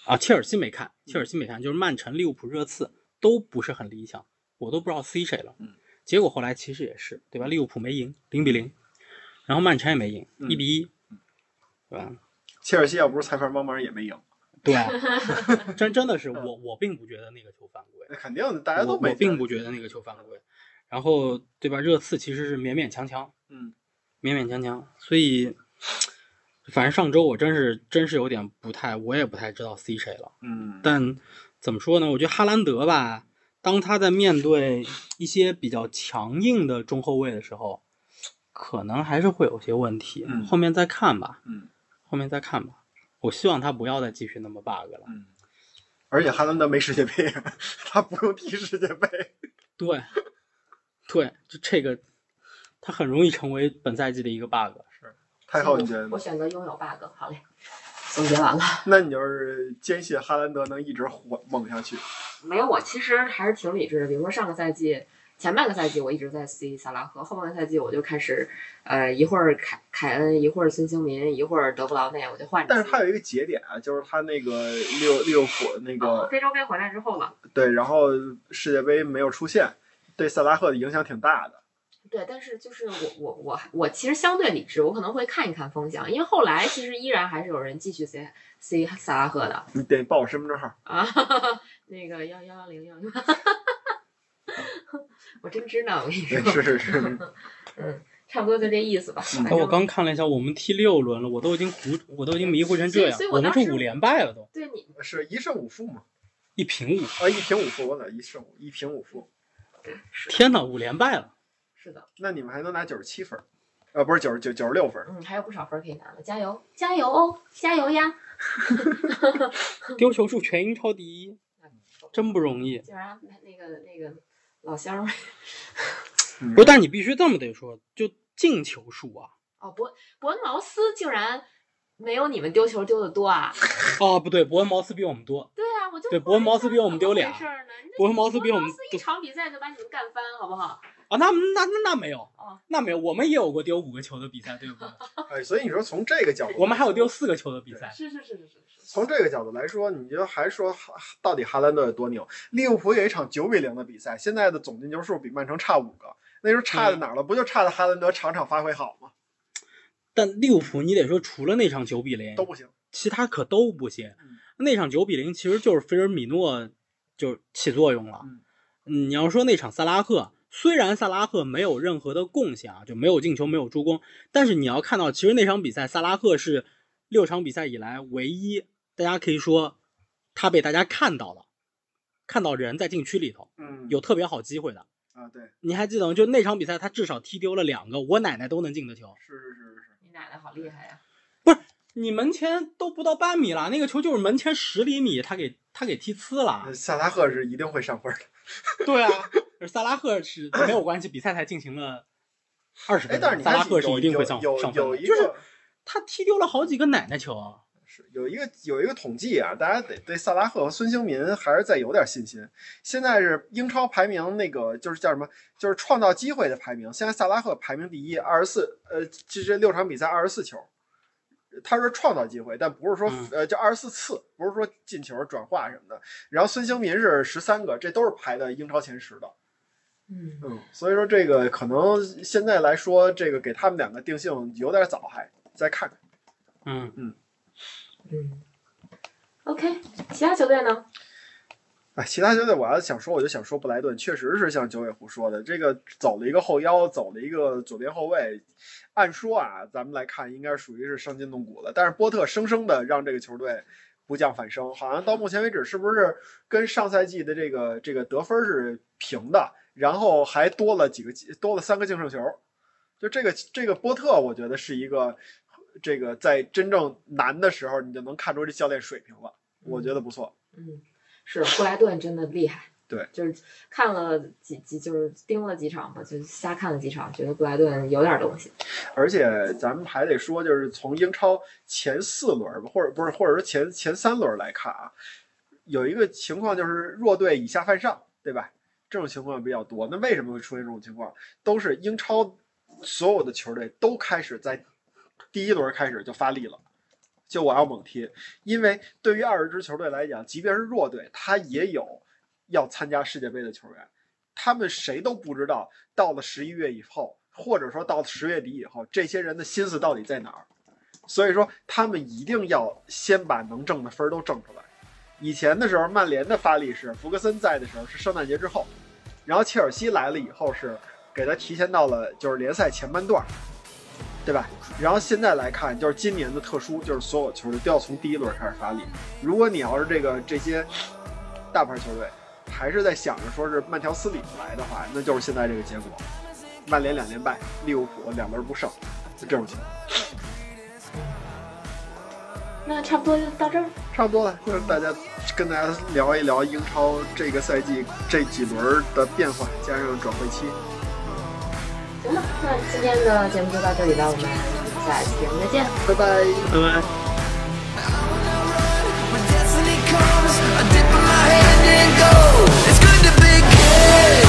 [SPEAKER 3] 啊，切尔西没看，切尔西没看，就是曼城、利物浦、热刺都不是很理想，我都不知道 C 谁了。
[SPEAKER 2] 嗯，
[SPEAKER 3] 结果后来其实也是，对吧？利物浦没赢，零比零，然后曼城也没赢，
[SPEAKER 2] 嗯
[SPEAKER 3] 一比一，对吧？
[SPEAKER 2] 切尔西要不是裁判帮忙也没赢，
[SPEAKER 3] 对，真真的是我我并不觉得那个球犯规，
[SPEAKER 2] 那肯定的，大家都没
[SPEAKER 3] 我我并不觉得那个球犯规。然后对吧？热刺其实是勉勉强强，
[SPEAKER 2] 嗯
[SPEAKER 3] 勉勉强强，所以反正上周我真是真是有点不太，我也不太知道 C 谁了。
[SPEAKER 2] 嗯，
[SPEAKER 3] 但怎么说呢？我觉得哈兰德吧，当他在面对一些比较强硬的中后卫的时候，可能还是会有些问题。
[SPEAKER 2] 嗯
[SPEAKER 3] 后面再看吧，
[SPEAKER 2] 嗯
[SPEAKER 3] 后面再看吧。我希望他不要再继续那么 bug 了。
[SPEAKER 2] 嗯，而且哈兰德没世界杯，他不用踢世界杯。
[SPEAKER 3] 对，对，就这个，他很容易成为本赛季的一个 bug。
[SPEAKER 2] 是太后，你觉得
[SPEAKER 1] 我？选择拥有 bug。好嘞，总结完了。
[SPEAKER 2] 那你就是坚信哈兰德能一直火猛下去？
[SPEAKER 1] 没有，我其实还是挺理智的。比如说上个赛季前半个赛季我一直在 C 萨拉赫，后半个赛季我就开始，呃，一会儿凯凯恩，一会儿孙兴民，一会儿德布劳内，我就换着。
[SPEAKER 2] 但是他有一个节点啊，就是他那个利利物浦那个
[SPEAKER 1] 哦非洲杯回来之后嘛，
[SPEAKER 2] 对，然后世界杯没有出现，对萨拉赫的影响挺大的。
[SPEAKER 1] 对，但是就是我我我我其实相对理智，我可能会看一看风向，因为后来其实依然还是有人继续 C C 萨拉赫的
[SPEAKER 2] 你得报我身份证号。
[SPEAKER 1] 啊，那个幺幺幺零幺，我真知道，我跟你，说，
[SPEAKER 2] 是是是，
[SPEAKER 1] 嗯，差不多就这意思吧。
[SPEAKER 2] 嗯
[SPEAKER 3] 我刚看了一下，我们踢六轮了，我都已经糊，我都已经迷糊成这样。
[SPEAKER 1] 我
[SPEAKER 3] 我们是五连败了都，
[SPEAKER 1] 对你
[SPEAKER 2] 是一胜五负嘛？
[SPEAKER 3] 一平五。
[SPEAKER 2] 啊，一平五负，我咋一胜一平五负？
[SPEAKER 3] 天哪，五连败了！
[SPEAKER 1] 是的，
[SPEAKER 2] 那你们还能拿九十七分儿？呃，不是九十九九十六分。
[SPEAKER 1] 嗯，还有不少分可以拿的，加油加油哦，加油呀！
[SPEAKER 3] 丢球数全英超第一，真不容易。
[SPEAKER 1] 竟然那那个那个老乡们
[SPEAKER 2] 嗯
[SPEAKER 3] 不是，但你必须这么得说，就进球数啊。
[SPEAKER 1] 哦，伯伯恩茅斯竟然没有你们丢球丢的多啊！
[SPEAKER 3] 哦，不对，伯恩茅斯比我们多。
[SPEAKER 1] 对啊，我就
[SPEAKER 3] 对伯恩茅斯比我们丢俩
[SPEAKER 1] 怎么回事儿呢？人家
[SPEAKER 3] 伯恩茅斯比我们
[SPEAKER 1] 一场比赛就把你们干翻，好不好？
[SPEAKER 3] 啊，那那那那没有
[SPEAKER 1] 哦，
[SPEAKER 3] 那没有，我们也有过丢五个球的比赛，对不对？
[SPEAKER 2] 哎，所以你说从这个角度，
[SPEAKER 3] 我们还有丢四个球的比赛。
[SPEAKER 1] 是是是是是是。
[SPEAKER 2] 从这个角度来说，你就还说哈到底哈兰德有多牛？利物浦有一场九比零的比赛，现在的总进球数比曼城差五个，那时候差在哪儿了？不就差在哈兰德场场发挥好吗？
[SPEAKER 3] 但利物浦你得说，除了那场九比零
[SPEAKER 2] 都，不行。
[SPEAKER 3] 其他可都不行
[SPEAKER 2] 嗯。
[SPEAKER 3] 那场九比零其实就是菲尔米诺就起作用了。你要说那场萨拉赫，虽然萨拉赫没有任何的贡献啊，就没有进球，没有助攻，但是你要看到，其实那场比赛萨拉赫是六场比赛以来唯一，大家可以说他被大家看到了，看到人在禁区里头
[SPEAKER 2] 嗯，
[SPEAKER 3] 有特别好机会的。
[SPEAKER 2] 啊，对，
[SPEAKER 3] 你还记得吗？就那场比赛，他至少踢丢了两个我奶奶都能进的球。
[SPEAKER 2] 是是是是是。
[SPEAKER 1] 你奶奶好厉害呀！
[SPEAKER 3] 你门前都不到半米了，那个球就是门前十厘米，他给他给踢呲了。
[SPEAKER 2] 萨拉赫是一定会上分的。
[SPEAKER 3] 对啊，萨拉赫是没有关系，比赛才进行了二十
[SPEAKER 2] 哎，
[SPEAKER 3] 分钟，
[SPEAKER 2] 但是你
[SPEAKER 3] 萨拉赫是一定会上
[SPEAKER 2] 有
[SPEAKER 3] 上分的，
[SPEAKER 2] 有一
[SPEAKER 3] 就是
[SPEAKER 2] 个
[SPEAKER 3] 他踢丢了好几个奶奶球啊。
[SPEAKER 2] 是有一个有一个统计啊，大家得对萨拉赫和孙兴民还是再有点信心。现在是英超排名那个就是叫什么，就是创造机会的排名。现在萨拉赫排名第一，二十四，呃，这这六场比赛二十四球。他说创造机会，但不是说
[SPEAKER 3] 嗯
[SPEAKER 2] 呃，就二十四次，不是说进球、转化什么的。然后孙兴民是十三个，这都是排的英超前十的。
[SPEAKER 1] 嗯，
[SPEAKER 2] 嗯，所以说这个可能现在来说，这个给他们两个定性有点早，还再看看。
[SPEAKER 3] 嗯
[SPEAKER 1] 嗯，嗯，OK，其他球队呢？
[SPEAKER 2] 哎，其他球队我要想说，我就想说布莱顿，确实是像九尾狐说的，这个走了一个后腰，走了一个左边后卫。按说啊，咱们来看应该属于是伤筋动骨了，但是波特生生的让这个球队不降反升，好像到目前为止是不是跟上赛季的这个这个得分是平的，然后还多了几个多了三个净胜球。就这个这个波特，我觉得是一个这个在真正难的时候，你就能看出这教练水平了，我觉得不错。
[SPEAKER 1] 嗯，是布莱顿真的厉害。
[SPEAKER 2] 对，
[SPEAKER 1] 就是看了几几，就是盯了几场吧，就瞎看了几场，觉得布莱顿有点东西。
[SPEAKER 2] 而且咱们还得说，就是从英超前四轮吧，或者不是，或者说前前三轮来看啊，有一个情况就是弱队以下犯上，对吧？这种情况比较多。那为什么会出现这种情况？都是英超所有的球队都开始在第一轮开始就发力了，就我要猛踢。因为对于二十支球队来讲，即便是弱队，他也有要参加世界杯的球员。他们谁都不知道，到了十一月以后，或者说到十月底以后，这些人的心思到底在哪儿？所以说，他们一定要先把能挣的分都挣出来。以前的时候，曼联的发力是福格森在的时候是圣诞节之后，然后切尔西来了以后是给他提前到了就是联赛前半段，对吧？然后现在来看，就是今年的特殊，就是所有球队都要从第一轮开始发力。如果你要是这个这些大牌球队还是在想着说是慢条斯理来的话，那就是现在这个结果。曼联两连败，利物浦两轮不胜，就这种情况。
[SPEAKER 1] 那差不多就到这儿。
[SPEAKER 2] 差不多了，就是大家跟大家聊一聊英超这个赛季这几轮的变化，加上转会期。
[SPEAKER 1] 行吧，那今天的节目就到这里了，我们下期节目再见，
[SPEAKER 2] 拜拜，
[SPEAKER 3] 拜拜。
[SPEAKER 4] I dip my hand in gold. It's be.